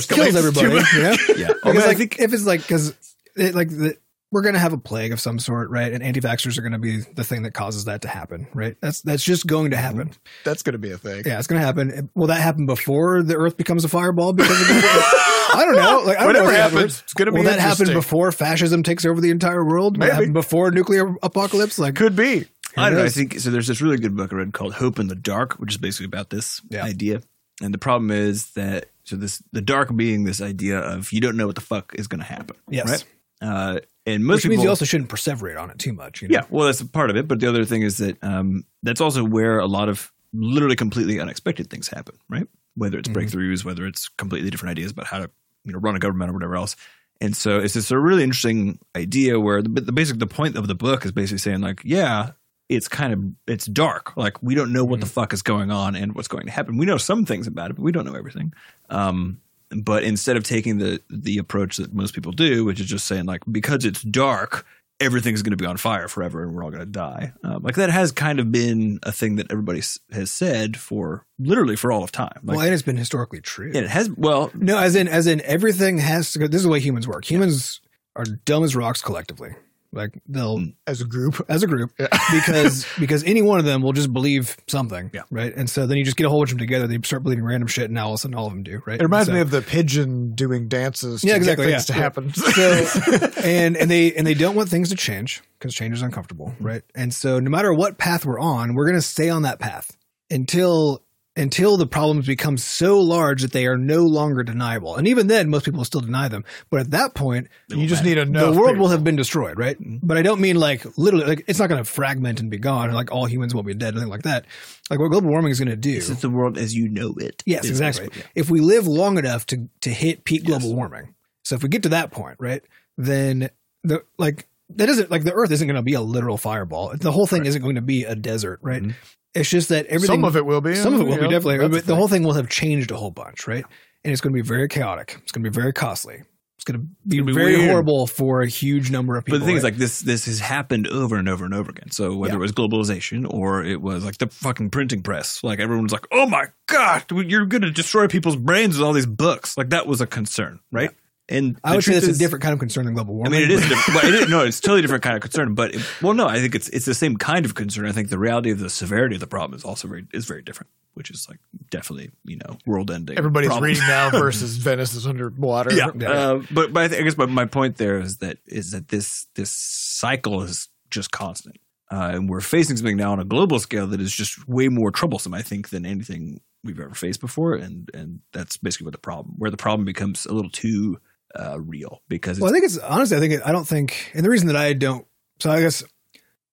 kills everybody. You know? [laughs] yeah. Because I like, think if it's like because it, like the, we're gonna have a plague of some sort, right? And anti-vaxxers are gonna be the thing that causes that to happen, right? That's that's just going to happen. That's going to be a thing. Yeah, it's gonna happen. Will that happen before the Earth becomes a fireball? Because of I don't know. Like I don't Whatever know what happens, it's gonna be. Will that happen before fascism takes over the entire world? Will Maybe. before nuclear apocalypse? Like Could be. I don't know. I think so. There's this really good book I read called "Hope in the Dark," which is basically about this Yeah. idea. And the problem is that so this the dark being this idea of you don't know what the fuck is going to happen. Yes. Right. Uh, and most which people means you also shouldn't perseverate on it too much. You know? Yeah, well, that's a part of it. But the other thing is that um, that's also where a lot of literally completely unexpected things happen, right? Whether it's Mhm. breakthroughs, whether it's completely different ideas about how to you know run a government or whatever else. And so it's just a really interesting idea where the, the basic the point of the book is basically saying like, yeah, it's kind of it's dark. Like we don't know what the fuck is going on and what's going to happen. We know some things about it, but we don't know everything. Um, but instead of taking the the approach that most people do, which is just saying like because it's dark, everything's going to be on fire forever and we're all going to die. Um, like that has kind of been a thing that everybody has said for literally for all of time. Like, well, and it's been historically true. it has well, No, as in as in everything has to go. This is the way humans work. Humans are dumb as rocks collectively. Like they'll Mm. As a group. as a group Yeah. [laughs] because because any one of them will just believe something. Yeah. Right. And so then you just get a whole bunch of them together. They start believing random shit, and now all of a sudden all of them do. Right. It reminds So- me of the pigeon doing dances. Yeah, exactly, Get things yeah. to happen. so [laughs] and and they and they don't want things to change because change is uncomfortable, Mm-hmm. right? And so no matter what path we're on, we're going to stay on that path until until the problems become so large that they are no longer deniable. And even then, most people still deny them. But at that point, You just need enough. the world people. will have been destroyed, right? But I don't mean like literally, like it's not going to fragment and be gone, like all humans will be dead, anything like that. Like what global warming is going to do. This is the world as you know it. Yes, Is exactly. basically- If we live long enough to to hit peak global Yes. warming, so if we get to that point, right, then the like that isn't like the Earth isn't going to be a literal fireball. The whole thing isn't going to be a desert, right? Mhm. It's just that everything. Some of it will be. some of it will you be know, definitely, but the thing. whole thing will have changed a whole bunch, right? And it's going to be very chaotic. It's going to be very costly. It's going to be, gonna be very weird. horrible for a huge number of people. But the thing is, like this, this has happened over and over and over again. So whether Yeah. it was globalization or it was like the fucking printing press, like everyone's like, "Oh my god, you're going to destroy people's brains with all these books." Like that was a concern, right? And I the would say truth that's is- a different kind of concern than global warming. I mean, it is. a different, well, it is no, it's [laughs] totally different kind of concern. But it, well, no, I think it's it's the same kind of concern. I think the reality of the severity of the problem is also very is very different, which is like definitely you know world ending. Everybody's problem. reading now [laughs] versus Venice is underwater. Yeah, Yeah. Uh, but but I, think, I guess my, my point there is that is that this this cycle is just constant, uh, and we're facing something now on a global scale that is just way more troublesome, I think, than anything we've ever faced before, and and that's basically what the problem where the problem becomes a little too uh, real because Well, I think it's honestly, I think it, I don't think, and the reason that I don't, so I guess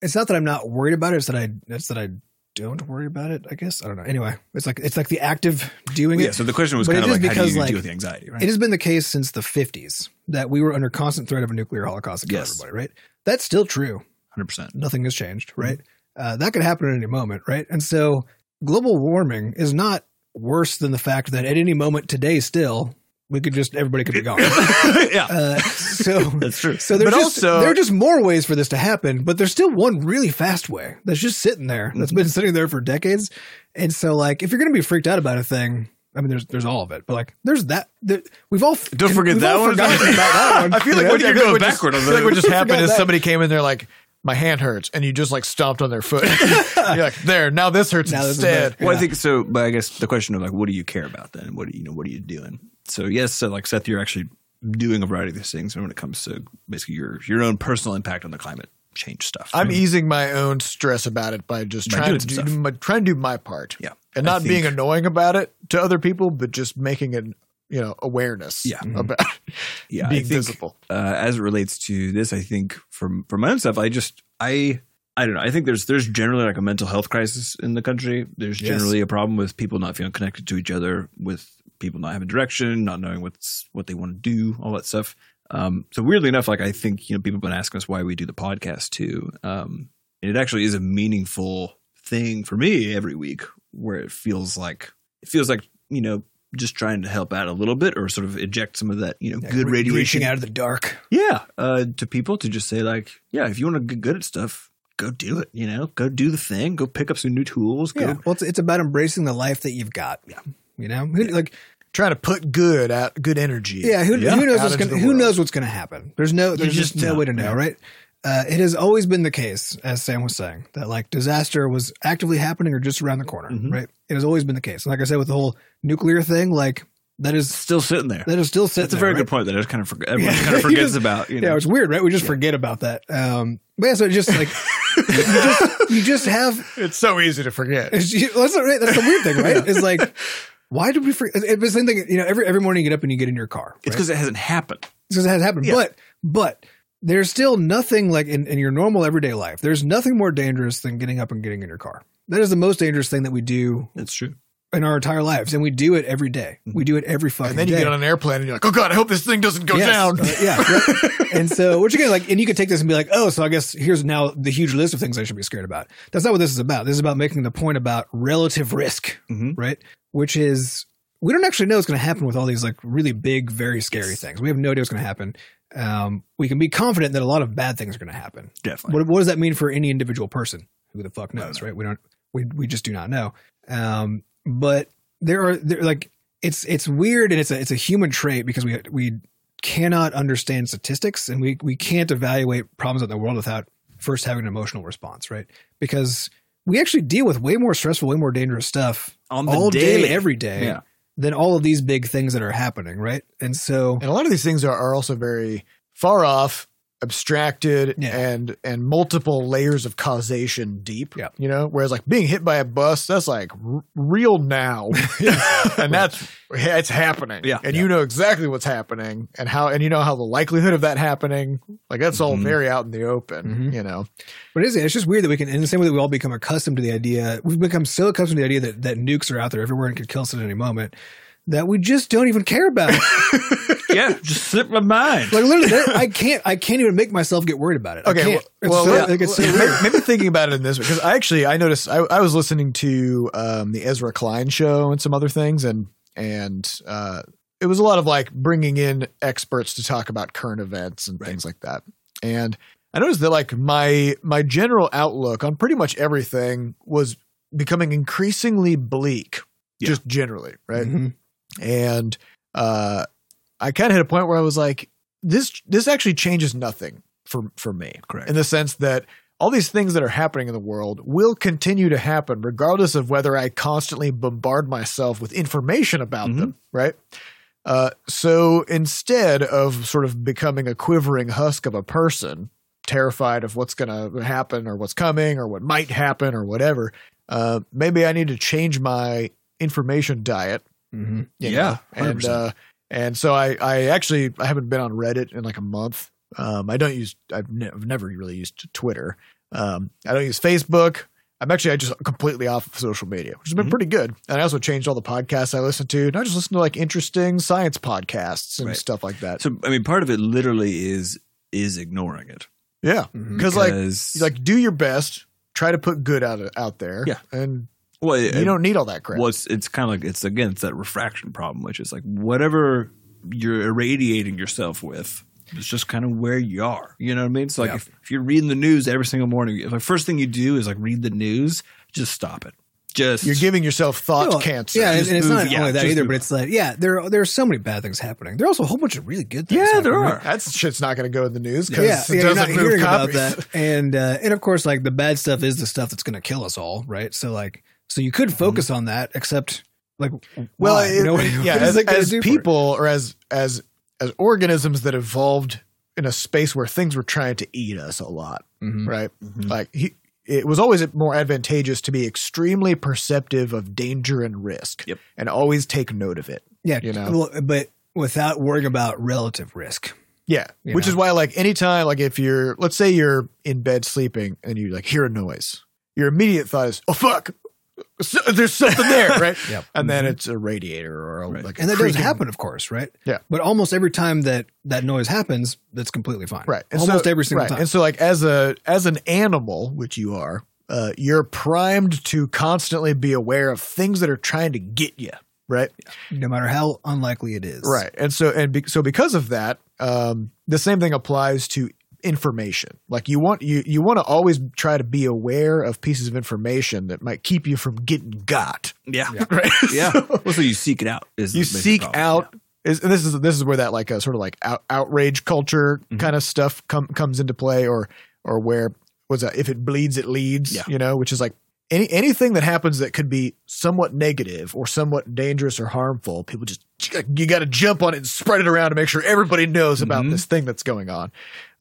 it's not that I'm not worried about it. It's that I, it's that I don't worry about it. I guess I don't know. Anyway, it's like it's like the active doing yeah. it. Yeah. So the question was But kind of like how do you like, deal with the anxiety, right? It has been the case since the 50s that we were under constant threat of a nuclear holocaust to kill Yes. everybody. Right? That's still true. Hundred percent. Nothing has changed. Right? Uh, that could happen at any moment. Right? And so global warming is not worse than the fact that at any moment today, still we could just everybody could be gone. [laughs] yeah, Uh, so [laughs] that's true. So there's But just also- there are just more ways for this to happen, but there's still one really fast way that's just sitting there that's Mm-hmm. been sitting there for decades. And so, like, if you're going to be freaked out about a thing, I mean, there's there's all of it, but like, there's that. There, we've all Don't forget that all one. about that [laughs] one. I feel like you what you're going backward on I feel like what just happened is that. somebody came in there like my hand hurts, and you just like stomped on their foot. you're like, there, now this hurts Now this instead. better. Well, I think so. But I guess the question of like, what do you care about then? What do you know? What are you doing? So yes, so like Seth, you're actually doing a variety of these things. When it comes to basically your your own personal impact on the climate change stuff, I'm right? easing my own stress about it by just By trying to do my, trying to do my part. Yeah. and not being annoying about it to other people, but just making an you know awareness. Yeah. Mm-hmm. about yeah, being think, visible. uh, as it relates to this, I think from from my own stuff, I just I I don't know. I think there's there's generally like a mental health crisis in the country. There's Yes. generally a problem with people not feeling connected to each other, with people not having direction, not knowing what's what they want to do, all that stuff. Um, so weirdly enough, like I think you know people have been asking us why we do the podcast too. Um, and it actually is a meaningful thing for me every week, where it feels like it feels like you know just trying to help out a little bit or sort of eject some of that you know Yeah, good radiation reaching out of the dark. yeah, uh, to people to just say like, yeah, if you want to get good at stuff, go do it. You know, go do the thing. Go pick up some new tools. Go. Yeah, well, it's it's about embracing the life that you've got. Yeah, you know, Who, like Trying to put good out, good energy. Yeah, who, Yeah. who knows what's going the who world. knows what's going to happen? There's no there's just just no don't. way to know, Yeah. right? Uh, it has always been the case, as Sam was saying, that like disaster was actively happening or just around the corner, Mhm. right? It has always been the case. And like I said, with the whole nuclear thing, like that is Still sitting there. that is still sitting. That's a very there, good point that I just kind of forget. Everyone Yeah. kind of [laughs] forgets just- about. You know, Yeah, it's weird, right? We just forget about that. Um, but yeah, so it just like you just you just have [laughs] it's so easy to forget. It's, you- that's, the, that's the weird thing, right? It's like, why did we? For, it's the same thing. You know, every every morning you get up and you get in your car. it's because it hasn't happened. It's because it hasn't happened. Yeah. But but there's still nothing like in, in your normal everyday life. There's nothing more dangerous than getting up and getting in your car. That is the most dangerous thing that we do That's true. In our entire lives, and we do it every day. We do it every fucking day. And then you day. get on an airplane and you're like, oh god, I hope this thing doesn't go Yes. down. Uh, yeah. right. [laughs] and so, which again, like, and you could take this and be like, oh, so I guess here's now the huge list of things I should be scared about. That's not what this is about. This is about making the point about relative risk, Mhm. right? Which is, we don't actually know what's going to happen with all these like really big, very scary things. We have no idea what's going to happen. Um, we can be confident that a lot of bad things are going to happen. Definitely. What, what does that mean for any individual person? Who the fuck knows, know. right? We don't. We we just do not know. Um, but there are there like it's it's weird and it's a it's a human trait because we we cannot understand statistics and we we can't evaluate problems in the world without first having an emotional response, right? Because we actually deal with way more stressful, way more dangerous stuff On the all daily. day, every day, Yeah. than all of these big things that are happening, right? And so And a lot of these things are, are also very far off abstracted Yeah. and and multiple layers of causation deep. Yeah. You know, whereas like being hit by a bus, that's like r- real now, [laughs] [laughs] and that's it's happening. Yeah. and you know exactly what's happening and how, and you know how the likelihood of that happening. Like that's all Mhm. very out in the open. Mhm. You know, But it is, it's just weird that we can, in the same way that we all become accustomed to the idea, we've become so accustomed to the idea that, that nukes are out there everywhere and could kill us at any moment that we just don't even care about [laughs] yeah, just slip my mind. like literally, I can't, I can't even make myself get worried about it. I Okay, can't. It's well, so- well, like, it's so maybe, weird. maybe thinking about it in this way because I actually I noticed I, I was listening to um, the Ezra Klein show and some other things and and uh, it was a lot of like bringing in experts to talk about current events and things like that. And I noticed that like my my general outlook on pretty much everything was becoming increasingly bleak, Yeah. just generally, right? Mhm. And uh, I kind of hit a point where I was like, this this actually changes nothing for for me, Correct. in the sense that all these things that are happening in the world will continue to happen regardless of whether I constantly bombard myself with information about Mhm. them, right? Uh, so instead of sort of becoming a quivering husk of a person, terrified of what's going to happen or what's coming or what might happen or whatever, uh, maybe I need to change my information diet Mhm. Yeah, know? and uh, and so I I actually I haven't been on Reddit in like a month. Um, I don't use I've, ne- I've never really used Twitter. Um, I don't use Facebook. I'm actually I just completely off of social media, which has been Mhm. pretty good. And I also changed all the podcasts I listen to. And I just listen to like interesting science podcasts and Right. stuff like that. So I mean, part of it literally is is ignoring it. yeah, Mhm. because like like do your best, try to put good out out there. Yeah. and well, you don't need all that crap. Well, it's, it's kind of like it's again it's that refraction problem, which is like whatever you're irradiating yourself with, it's just kind of where you are. You know what I mean? It's like Yeah. if, if you're reading the news every single morning, if the first thing you do is like read the news, just stop it. Just You're giving yourself thought Well, cancer. Yeah, and, Just and it's move- not yeah, only that either, but it's like, yeah, there there are so many bad things happening. There are also a whole bunch of really good things. Yeah, there are. right? That shit's not going to go in the news because Yeah, it yeah, you're not doesn't move hearing copies. about that, and uh, and of course, like the bad stuff is the stuff that's going to kill us all, right? So like, so you could focus on that, except like, Well, why? it- You yeah, as, [laughs] as people or as as as organisms that evolved in a space where things were trying to eat us a lot, it? Mhm. right? Mhm. Like he, it was always more advantageous to be extremely perceptive of danger and risk, Yep. and always take note of it. Yeah, You know? well, but without worrying about relative risk. Yeah, You which know? is why, like, anytime, like, if you're, let's say you're in bed sleeping and you like hear a noise, your immediate thought is, "Oh fuck, so, there's something there," [laughs] right? Yep. And then it's a radiator or a, Right. like, a And that does happen, of course, right? Yeah. But almost every time that that noise happens, that's completely fine. right And Almost so- every single right. time. and so like as a as an animal which you are uh, you're primed to constantly be aware of things that are trying to get you right no matter how unlikely it is. right and so and be, so because of that um, the same thing applies to information like you want you you want to always try to be aware of pieces of information that might keep you from getting got yeah, [laughs] right [laughs] yeah. So- well, so you seek it out. Is you seek problem. out is, and this is this is where that like a sort of like out, outrage culture Mhm. kind of stuff com, comes into play or or where was that if it bleeds it leads Yeah. you know which is like any anything that happens that could be somewhat negative or somewhat dangerous or harmful people just you got to jump on it and spread it around to make sure everybody knows about Mhm. this thing that's going on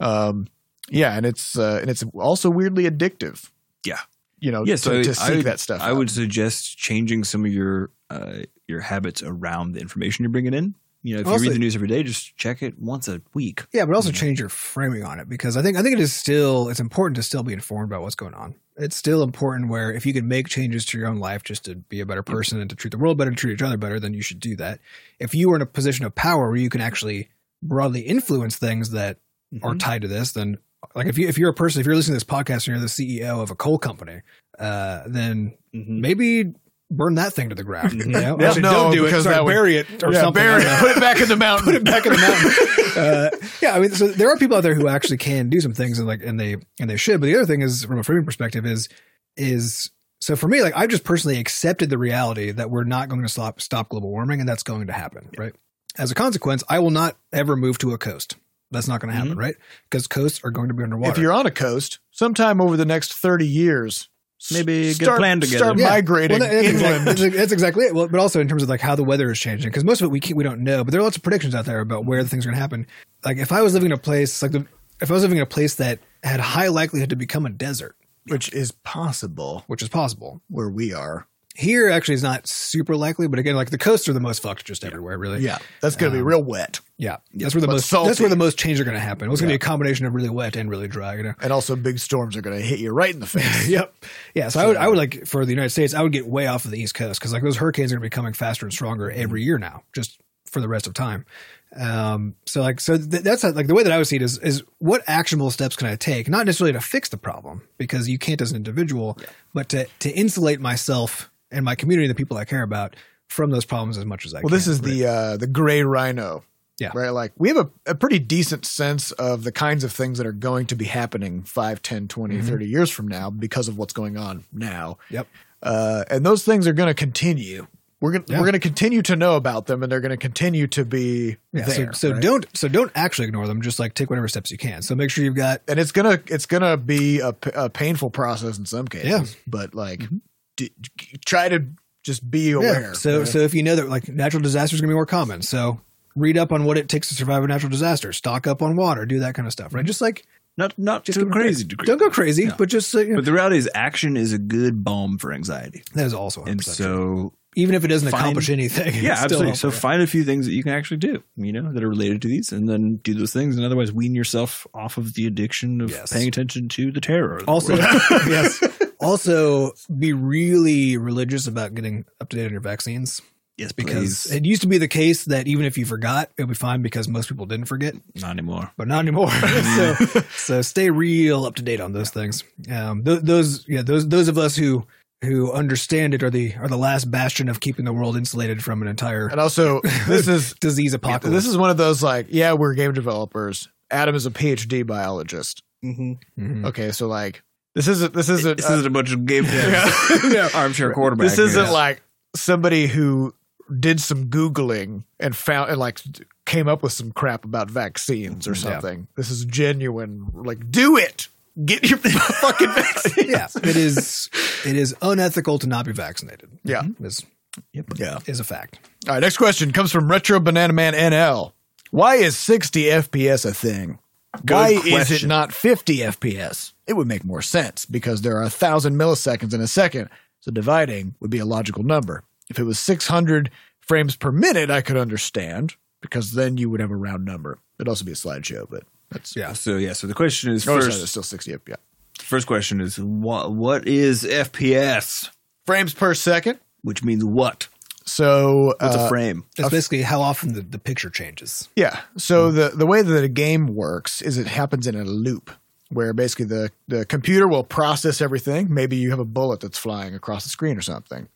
um yeah and it's uh, and it's also weirdly addictive Yeah. you know Yeah, to, so to I seek would- that stuff I out. would suggest changing some of your uh, your habits around the information you're bringing in. You know, if Also- you read the news every day, just check it once a week. Yeah, but also Mm-hmm. Change your framing on it because I think I think it is still it's important to still be informed about what's going on. It's still important where if you can make changes to your own life just to be a better person and to treat the world better, and treat each other better, then you should do that. If you are in a position of power where you can actually broadly influence things that are Mhm. tied to this, then like if you if you're a person if you're listening to this podcast and you're the CEO of a coal company, uh, then Mhm. maybe burn that thing to the ground. You know? Yeah, Actually, no, don't do it. because Sorry, that would- bury it or yeah, something. bury I it, put it back in the [laughs] mountain put it back in the mountain. Uh, yeah, I mean, so there are people out there who actually can do some things, and like, and they and they should. But the other thing is, from a framing perspective, is is so for me, like, I've just personally accepted the reality that we're not going to stop stop global warming, and that's going to happen, right? As a consequence, I will not ever move to a coast. That's not going to happen, right? Because coasts are going to be underwater. if you're on a coast, sometime over the next 30 years, s- Maybe get a start, plan together. Start Yeah. migrating Well, that's, exactly, that's, that's exactly it. Well, but also in terms of like how the weather is changing, because most of it we can't, we don't know. But there are lots of predictions out there about where the things are going to happen. Like if I was living in a place like the if I was living in a place that had high likelihood to become a desert, which is possible which is possible. where we are. Here actually is not super likely, but again, like the coasts are the most fucked just everywhere, really. Yeah, that's going to be real wet Yeah. That's where the But most salty. that's where the most change are gonna happen. It's gonna be a combination of really wet and really dry, you know. and also big storms are going to hit you right in the face. [laughs] Yep. Yeah. So, I would I would like for the United States, I would get way off of the East Coast because like those hurricanes are gonna be coming faster and stronger every year now, just for the rest of time. Um, so like so th- that's like the way that I would see it is is what actionable steps can I take, not necessarily to fix the problem because you can't as an individual, but to to insulate myself and my community, the people I care about, from those problems as much as I Well, can. Well, this is the uh, the gray rhino. Yeah. Right. Like we have a, a pretty decent sense of the kinds of things that are going to be happening 5, 10, 20, Mm-hmm. 30 years from now because of what's going on now. Yep. Uh, and those things are going to continue. We're going Yeah. we're going to continue to know about them and they're going to continue to be Yeah, there. so so right? don't so don't actually ignore them. Just like take whatever steps you can. So make sure you've got and it's gonna it's gonna be a, a painful process in some cases. Yeah. Mm-hmm. but like d- d- try to just be aware. Yeah. So right? so if you know that like natural disasters are gonna be more common, so read up on what it takes to survive a natural disaster. Stock up on water. Do that kind of stuff. Right. Just like Not not just to a get crazy degree. Don't go crazy, but just uh, you know, But the reality is, action is a good balm for anxiety, that is also 100% and so even if it doesn't find- accomplish anything. yeah, it's still absolutely. So find a few things that you can actually do, you know, that are related to these, and then do those things, and otherwise wean yourself off of the addiction of Yes. paying attention to the terror. the also [laughs] yes. [laughs] Also, be really religious about getting up to date on your vaccines. yes, Because please. it used to be the case that even if you forgot, it'll be fine because most people didn't forget. not anymore. but not anymore. [laughs] so, so stay real up to date on those things. Um, th- those, yeah, those, those of us who who understand it are the are the last bastion of keeping the world insulated from an entire and also [laughs] this is disease apocalypse. this is one of those like yeah we're game developers. Adam is a PhD biologist. Mm-hmm. Mhm. Okay, so like this isn't this isn't This uh, isn't a bunch of game [laughs] armchair quarterback. this isn't here. like somebody who did some googling and found and like came up with some crap about vaccines or Yeah. something. This is genuine. Like, do it. Get your [laughs] fucking vaccine. yeah, it is it is unethical to not be vaccinated. Yeah. is Yeah. is a fact. All right. Next question comes from Retro Banana Man NL. Why is 60 FPS a thing? Why is it not 50 FPS? It would make more sense because there are a thousand milliseconds in a second, so dividing would be a logical number. If it was 600 frames per minute, I could understand because then you would have a round number. It'd also be a slideshow, but that's Yeah, So yeah, so the question is Oh, first. it's still 60. Yeah, First question is what what is FPS? frames per second. Which means what? So What's uh, a frame? that's basically how often the, the picture changes. Yeah. So the the way that a game works is it happens in a loop where basically the the computer will process everything. Maybe you have a bullet that's flying across the screen or something.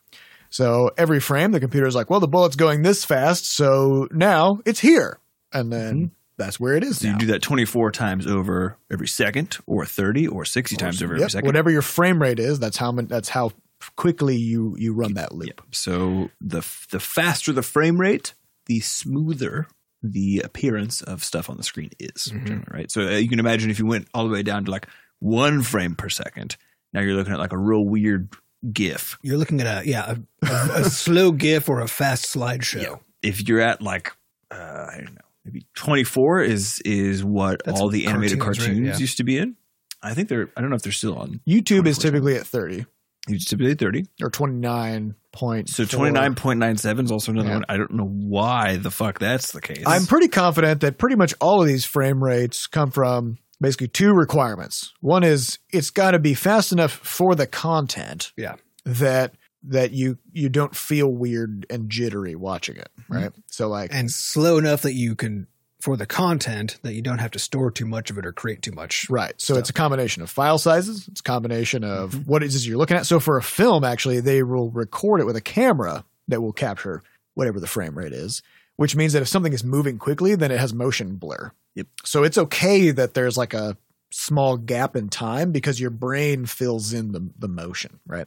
So every frame, the computer is like, "Well, the bullet's going this fast, so now it's here," and then mm-hmm. that's where it is. So you do that 24 times over every second, or 30, or 60 times over every second. Whatever your frame rate is, that's how that's how quickly you you run that loop. Yep. So the the faster the frame rate, the smoother the appearance of stuff on the screen is, mm-hmm. right? So uh, you can imagine if you went all the way down to like one frame per second, now you're looking at like a real weird GIF. You're looking at a yeah a, a, a [laughs] slow GIF or a fast slideshow. Yeah. If you're at like uh, I don't know, maybe 24 is is what That's all the animated cartoons, cartoons right? yeah. used to be in. I think they're I don't know if they're still on. YouTube is typically at 30. You used to be 30. Or 29 point. So 29.97 is also another yeah. one. I don't know why the fuck that's the case. I'm pretty confident that pretty much all of these frame rates come from basically two requirements. One is it's got to be fast enough for the content. Yeah. That that you you don't feel weird and jittery watching it, right? Mm-hmm. So like and slow enough that you can for the content that you don't have to store too much of it or create too much. Right. So it's a combination of file sizes. It's a combination of what it is you're looking at. So for a film, actually, they will record it with a camera that will capture whatever the frame rate is, which means that if something is moving quickly, then it has motion blur. Yep. So it's okay that there's like a small gap in time because your brain fills in the, the motion, right?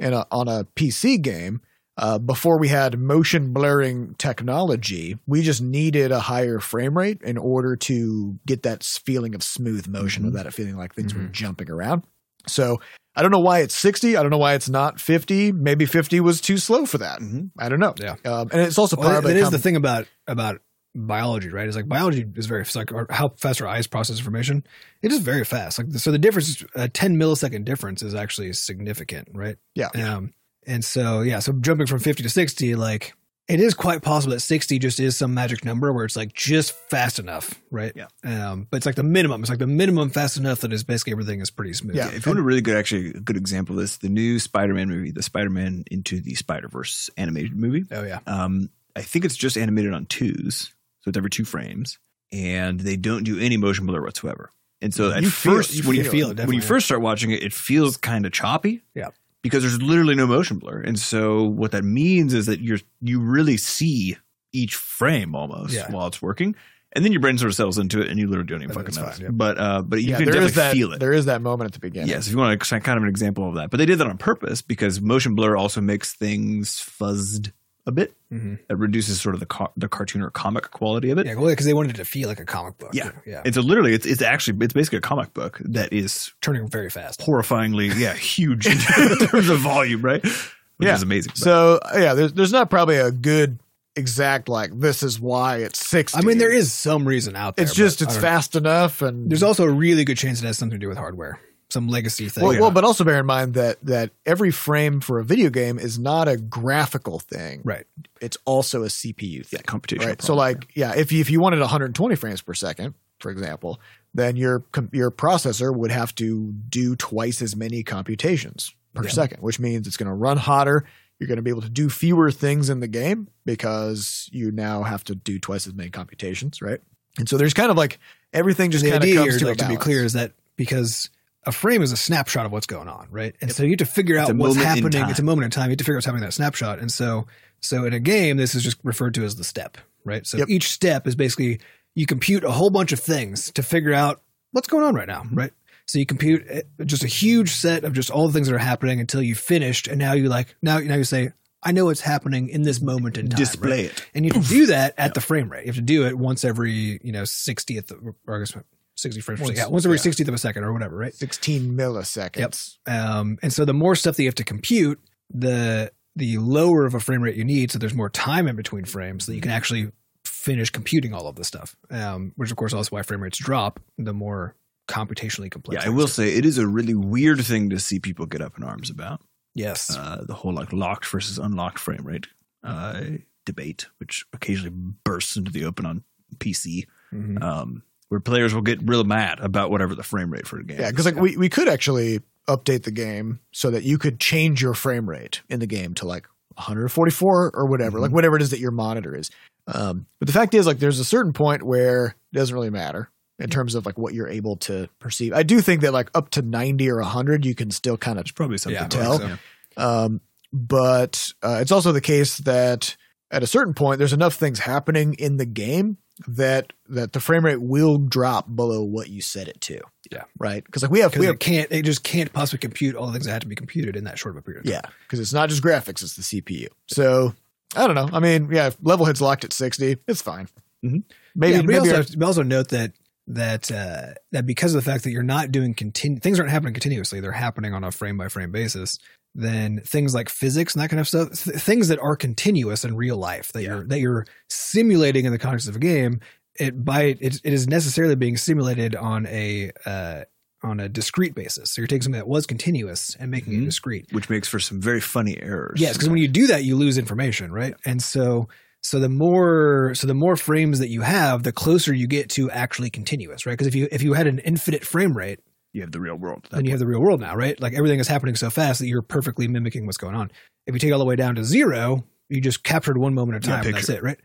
And uh, on a PC game, uh, before we had motion blurring technology, we just needed a higher frame rate in order to get that feeling of smooth motion without it feeling like things were jumping around. So I don't know why it's 60. I don't know why it's not 50. Maybe 50 was too slow for that. Mhm. I don't know. Yeah. Um, and it's also Well, powered by that is the thing about about biology, right? It's like biology is very it's like how fast our eyes process information. It is very fast. Like so, the difference, a ten millisecond difference, is actually significant, right? Yeah. Um, and so yeah, so jumping from fifty to sixty, like it is quite possible that sixty just is some magic number where it's like just fast enough, right? Yeah. Um, but it's like the minimum. It's like the minimum fast enough that is basically everything is pretty smooth. Yeah. If you want a really good, actually, a good example of this, the new Spider-Man movie, the Spider-Man into the Spider-Verse animated movie. Oh yeah. Um, I think it's just animated on twos, so it's every two frames, and they don't do any motion blur whatsoever. And so at You feel- first, you when you feel it, when you first start watching it, it feels kind of choppy. Yeah. Because there's literally no motion blur, and so what that means is that you're you really see each frame almost Yeah. while it's working. And then your brain sort of settles into it, and you literally don't even And fucking notice. fine, yeah. But uh, but you yeah, can definitely that. feel it. There is that moment at the beginning. Yes, if you want to kind of an example of that. But they did that on purpose because motion blur also makes things fuzzed a bit. hmm It reduces sort of the car- the cartoon or comic quality of it. Yeah, well, because they wanted it to feel like a comic book. Yeah. Yeah. And so literally, it's it's actually it's basically a comic book that is Turning very fast. horrifyingly yeah [laughs] huge in terms of volume, right? Which Yeah. is amazing. So yeah, there's there's not probably a good exact like this is why it's six. I mean, there is some reason out there. It's just it's don't know. fast enough, and There's also a really good chance it has something to do with hardware, some legacy thing. well, well, but also bear in mind that that every frame for a video game is not a graphical thing. right. It's also a CPU thing. yeah, computational. right? So like, yeah, if you, if you wanted 120 frames per second, for example, then your your processor would have to do twice as many computations per Yeah. second, which means it's going to run hotter. You're going to be able to do fewer things in the game because you now have to do twice as many computations, right? And so there's kind of like everything just the kind of comes to, like, to be clear, is that because a frame is a snapshot of what's going on, right? And so you have to figure It's out what's happening. It's a moment in time. You have to figure out what's happening in that snapshot. And so, so in a game, this is just referred to as the step, right? So Yep. each step is basically you compute a whole bunch of things to figure out what's going on right now, right? So you compute uh, just a huge set of just all the things that are happening until you finished, and now you like now now you say, I know what's happening in this moment in time. display right? it. and you have to do that at the frame rate. You have to do it once every you know sixtieth or I guess sixty frames. per second. Yeah, once every yeah. sixtieth of a second or whatever, right? 16 milliseconds. Yep. Um, and so the more stuff that you have to compute, the the lower of a frame rate you need. So there's more time in between frames, so that you can actually finish computing all of this stuff. Um, which of course also why frame rates drop the more computationally complex. Yeah, I will say it is a really weird thing to see people get up in arms about. Yes. Uh, the whole like locked versus unlocked frame rate uh, debate, which occasionally bursts into the open on PC, Mhm. um, where players will get real mad about whatever the frame rate for the game. Yeah, because like we, we could actually update the game so that you could change your frame rate in the game to like 144 or whatever, Mhm. like whatever it is that your monitor is. Um, but the fact is, like, there's a certain point where it doesn't really matter in terms of like what you're able to perceive. I do think that like up to 90 or 100, you can still kind of There's probably something Yeah, to tell. it, yeah. um, but uh, it's also the case that at a certain point, there's enough things happening in the game that that the frame rate will drop below what you set it to. Yeah. right. Because like we have we have it can't, it just can't possibly compute all the things that have to be computed in that short of a period. Of time. yeah, because it's not just graphics; it's the CPU. So I don't know. I mean, yeah, if Levelhead's locked at sixty. It's fine. Mhm. Maybe yeah, maybe also, our- have to- we also note that that uh, that because of the fact that you're not doing continu- things aren't happening continuously; they're happening on a frame by frame basis. Then things like physics and that kind of stuff, th- things that are continuous in real life that you're that you're simulating in the context of a game, it by it, it is necessarily being simulated on a uh, on a discrete basis. So you're taking something that was continuous and making it Mhm. discrete. which makes for some very funny errors. Yes, because when you do that, you lose information, right? And so, so the more, so the more frames that you have, the closer you get to actually continuous, right? Because if you if you had an infinite frame rate, you have the real world. then you have the real world now, right? Like everything is happening so fast that you're perfectly mimicking what's going on. If you take all the way down to zero, you just captured one moment at a Yeah, time. that's it, right?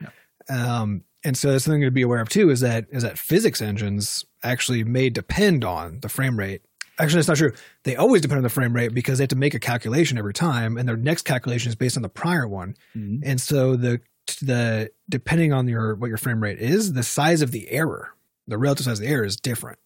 Um, and so that's something to be aware of too is that is that physics engines actually may depend on the frame rate. Actually, that's not true. They always depend on the frame rate because they have to make a calculation every time, and their next calculation is based on the prior one. Mhm. And so the the depending on your what your frame rate is, the size of the error, the relative size of the error is different.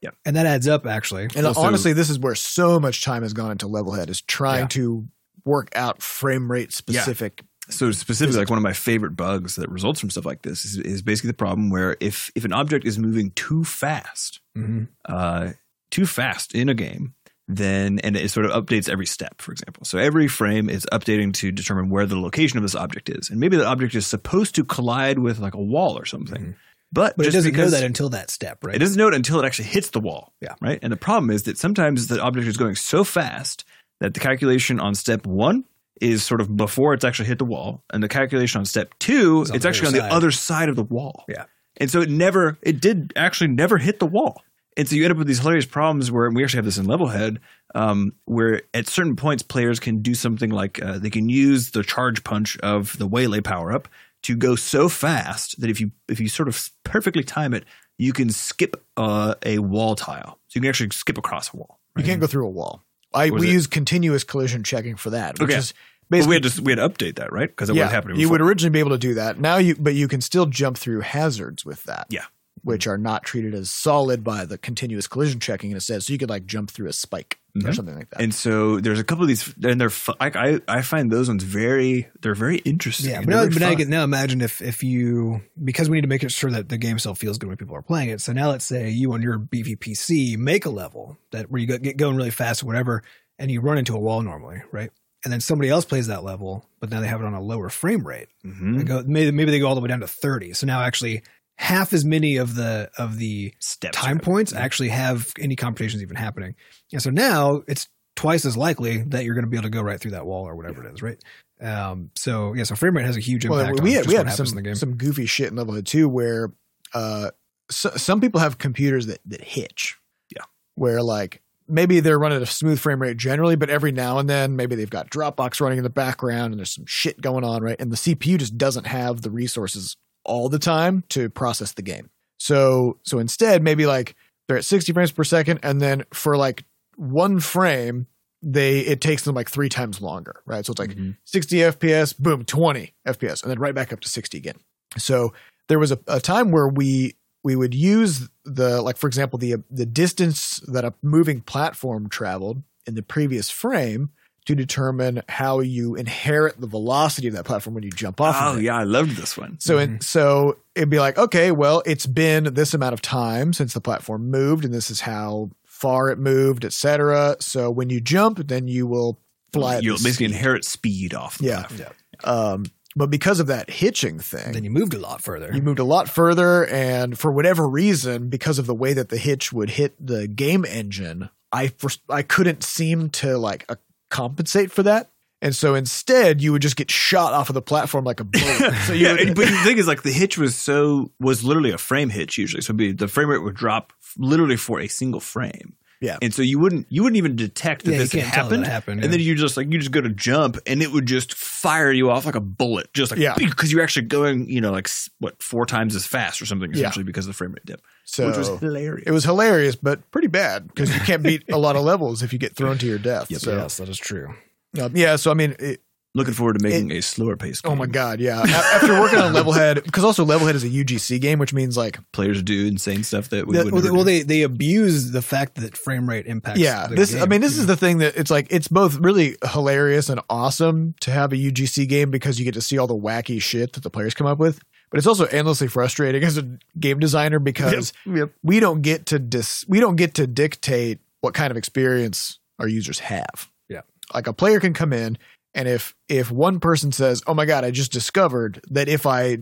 Yeah. Yeah. And that adds up actually. and also- honestly, this is where so much time has gone into Levelhead is trying Yeah. to work out frame rate specific. So specifically, like one of my favorite bugs that results from stuff like this is, is basically the problem where if if an object is moving too fast, Mhm. uh, too fast in a game, then and it sort of updates every step, for example. So every frame is updating to determine where the location of this object is. And maybe the object is supposed to collide with like a wall or something. Mhm. But, But it doesn't know that until that step, right? it doesn't know it until it actually hits the wall. Yeah. Right. And the problem is that sometimes the object is going so fast that the calculation on step one is sort of before it's actually hit the wall. And the calculation on step two, It's on it's actually on the other side of the wall. Yeah. And so it never, it did actually never hit the wall. And so you end up with these hilarious problems where we actually have this in Levelhead, um, where at certain points players can do something like uh, they can use the charge punch of the waylay power up to go so fast that if you if you sort of perfectly time it, you can skip uh, a wall tile. So you can actually skip across a wall. You can't go through a wall. I we it- use continuous collision checking for that, which Okay. is But basically we had to we had to update that, right? Because it yeah, wasn't happening. you would originally be able to do that. Now you, but you can still jump through hazards with that. Yeah. Which are not treated as solid by the continuous collision checking and it says So you could like jump through a spike or Mhm. something like that. And so there's a couple of these, and they're I, I I find those ones very they're very interesting. Yeah, but now, but now, can, now imagine if if you because we need to make it sure that the game still feels good when people are playing it. So now let's say you on your BVPC make a level that where you go, get going really fast or whatever, and you run into a wall normally, right? And then somebody else plays that level, but now they have it on a lower frame rate. Mhm. They go maybe maybe they go all the way down to thirty. So now actually half as many of the of the steps time right? points actually have any computations even happening. And so now it's twice as likely that you're going to be able to go right through that wall or whatever it is, right? Um, so yeah, so frame rate has a huge well, impact. we on had just we what had some in the game. some goofy shit in Levelhead too, where uh, so, some people have computers that that hitch. Yeah. where like maybe they're running at a smooth frame rate generally, but every now and then maybe they've got Dropbox running in the background and there's some shit going on, right? And the CPU just doesn't have the resources all the time to process the game. So so instead, maybe like they're at 60 frames per second, and then for like one frame, they it takes them like three times longer, right? So it's like Mhm. 60 FPS, boom, 20 FPS, and then right back up to 60 again. So there was a, a time where we we would use the like for example the the distance that a moving platform traveled in the previous frame to determine how you inherit the velocity of that platform when you jump off. Oh of it. yeah, I loved this one. So it, so it'd be like, okay, well, it's been this amount of time since the platform moved, and this is how far it moved, et cetera. So when you jump, then you will fly. You'll basically speed. inherit speed off. the Yeah. platform. Um, but because of that hitching thing, then you moved a lot further. you moved a lot further, and for whatever reason, because of the way that the hitch would hit the game engine, I first, I couldn't seem to like compensate for that. And so instead, you would just get shot off of the platform like a [laughs] bullet. So you yeah, would, but the thing is, like the hitch was so was literally a frame hitch usually. So it'd be, the frame rate would drop literally for a single frame. Yeah. and so you wouldn't you wouldn't even detect that Yeah, this had can't tell that happened. happened, And then you just like you just go to jump, and it would just fire you off like a bullet, just like Yeah. because you're actually going, you know, like what four times as fast or something, Yeah. essentially because of the frame rate dip, so which was hilarious. it was hilarious, but pretty bad because you can't beat a lot of levels if you get thrown to your death. so yes, that is true. um, yeah, so I mean, it, Looking forward to making a slower pace. oh my god, yeah. After working on Levelhead, [laughs] because also Levelhead is a UGC game, which means like players do insane stuff that we would well, they, do. they they abuse the fact that frame rate impacts. yeah this i mean this is the thing that it's like it's both really hilarious and awesome to have a ugc game because you get to see all the wacky shit that the players come up with but it's also endlessly frustrating as a game designer because Yep. we don't get to dis we don't get to dictate what kind of experience our users have Yeah. like a player can come in and if if one person says oh my god i just discovered that if i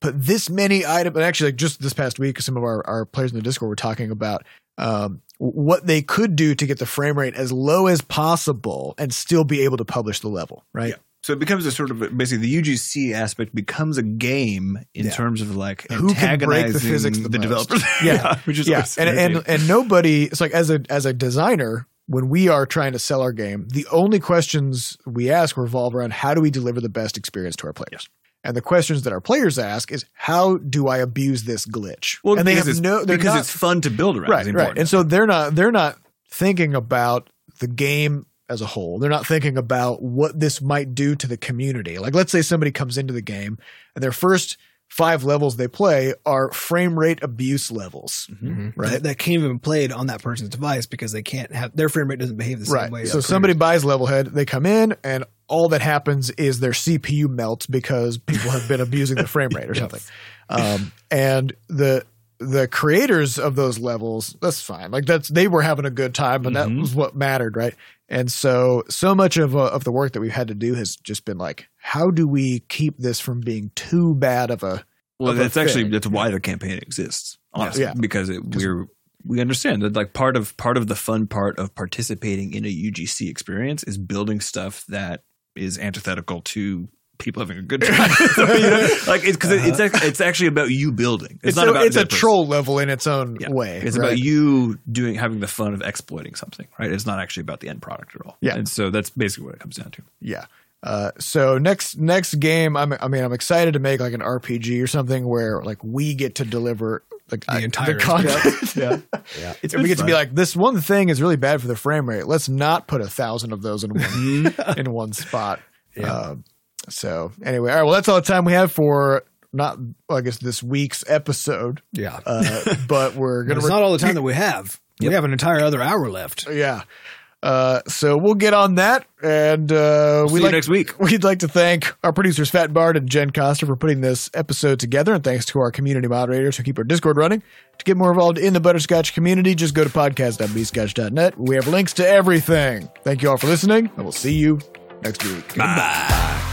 put this many items and actually like just this past week some of our, our players in the discord were talking about um, what they could do to get the frame rate as low as possible and still be able to publish the level right Yeah. So it becomes a sort of basically the UGC aspect becomes a game in Yeah. terms of like Who can break the antagonizing physics the most? developers. Yeah. [laughs] which is yeah and, and and nobody it's like as a as a designer when we are trying to sell our game the only questions we ask revolve around how do we deliver the best experience to our players? And the questions that our players ask is how do i abuse this glitch? Well, and they because have it's, no because not- it's fun to build around. right right. and so they're not they're not thinking about the game as a whole. They're not thinking about what this might do to the community. Like let's say somebody comes into the game and their first five levels they play are frame rate abuse levels Mhm. Right. that, that can't even be played on that person's device because they can't have their frame rate doesn't behave the same right way. so as somebody buys Levelhead they come in and all that happens is their cpu melts because people have been abusing the frame rate or [laughs] Yep. something um, and the the creators of those levels, that's fine. Like that's they were having a good time, and that Mhm. was what mattered, right? And so, so much of uh, of the work that we've had to do has just been like, how do we keep this from being too bad of a Well, of a that's actually that's why the campaign exists. Honestly, Yeah. because it, we're we understand that like part of part of the fun part of participating in a UGC experience is building stuff that is antithetical to people having a good time. [laughs] So, you know, like it's because it's ac- it's actually about you building. It's, It's, not a, about it's the a person. troll level in its own Yeah. way. It's right? about you doing having the fun of exploiting something, right? It's not actually about the end product at all. Yeah. and so that's basically what it comes down to. Yeah. Uh, so next next game, I'm I mean I'm excited to make like an RPG or something where like we get to deliver like The I- entire content. [laughs] yeah, Yeah. It's and we been get to be like this one thing is really bad for the frame rate. Let's not put a thousand of those in one [laughs] in one spot. Yeah. Um, so anyway, all right. Well, that's all the time we have for not well, I guess this week's episode. Yeah. Uh, but we're [laughs] gonna it's re- not all the time that we have. We have an entire other hour left. yeah. Uh, so we'll get on that, and uh, See we you like next week. We'd like to thank our producers, Fat Bard and Jen Costa, for putting this episode together. And thanks to our community moderators who keep our Discord running. To get more involved in the Butterscotch community, just go to podcast.bscotch.net. We have links to everything. Thank you all for listening, and we'll see you next week. Bye.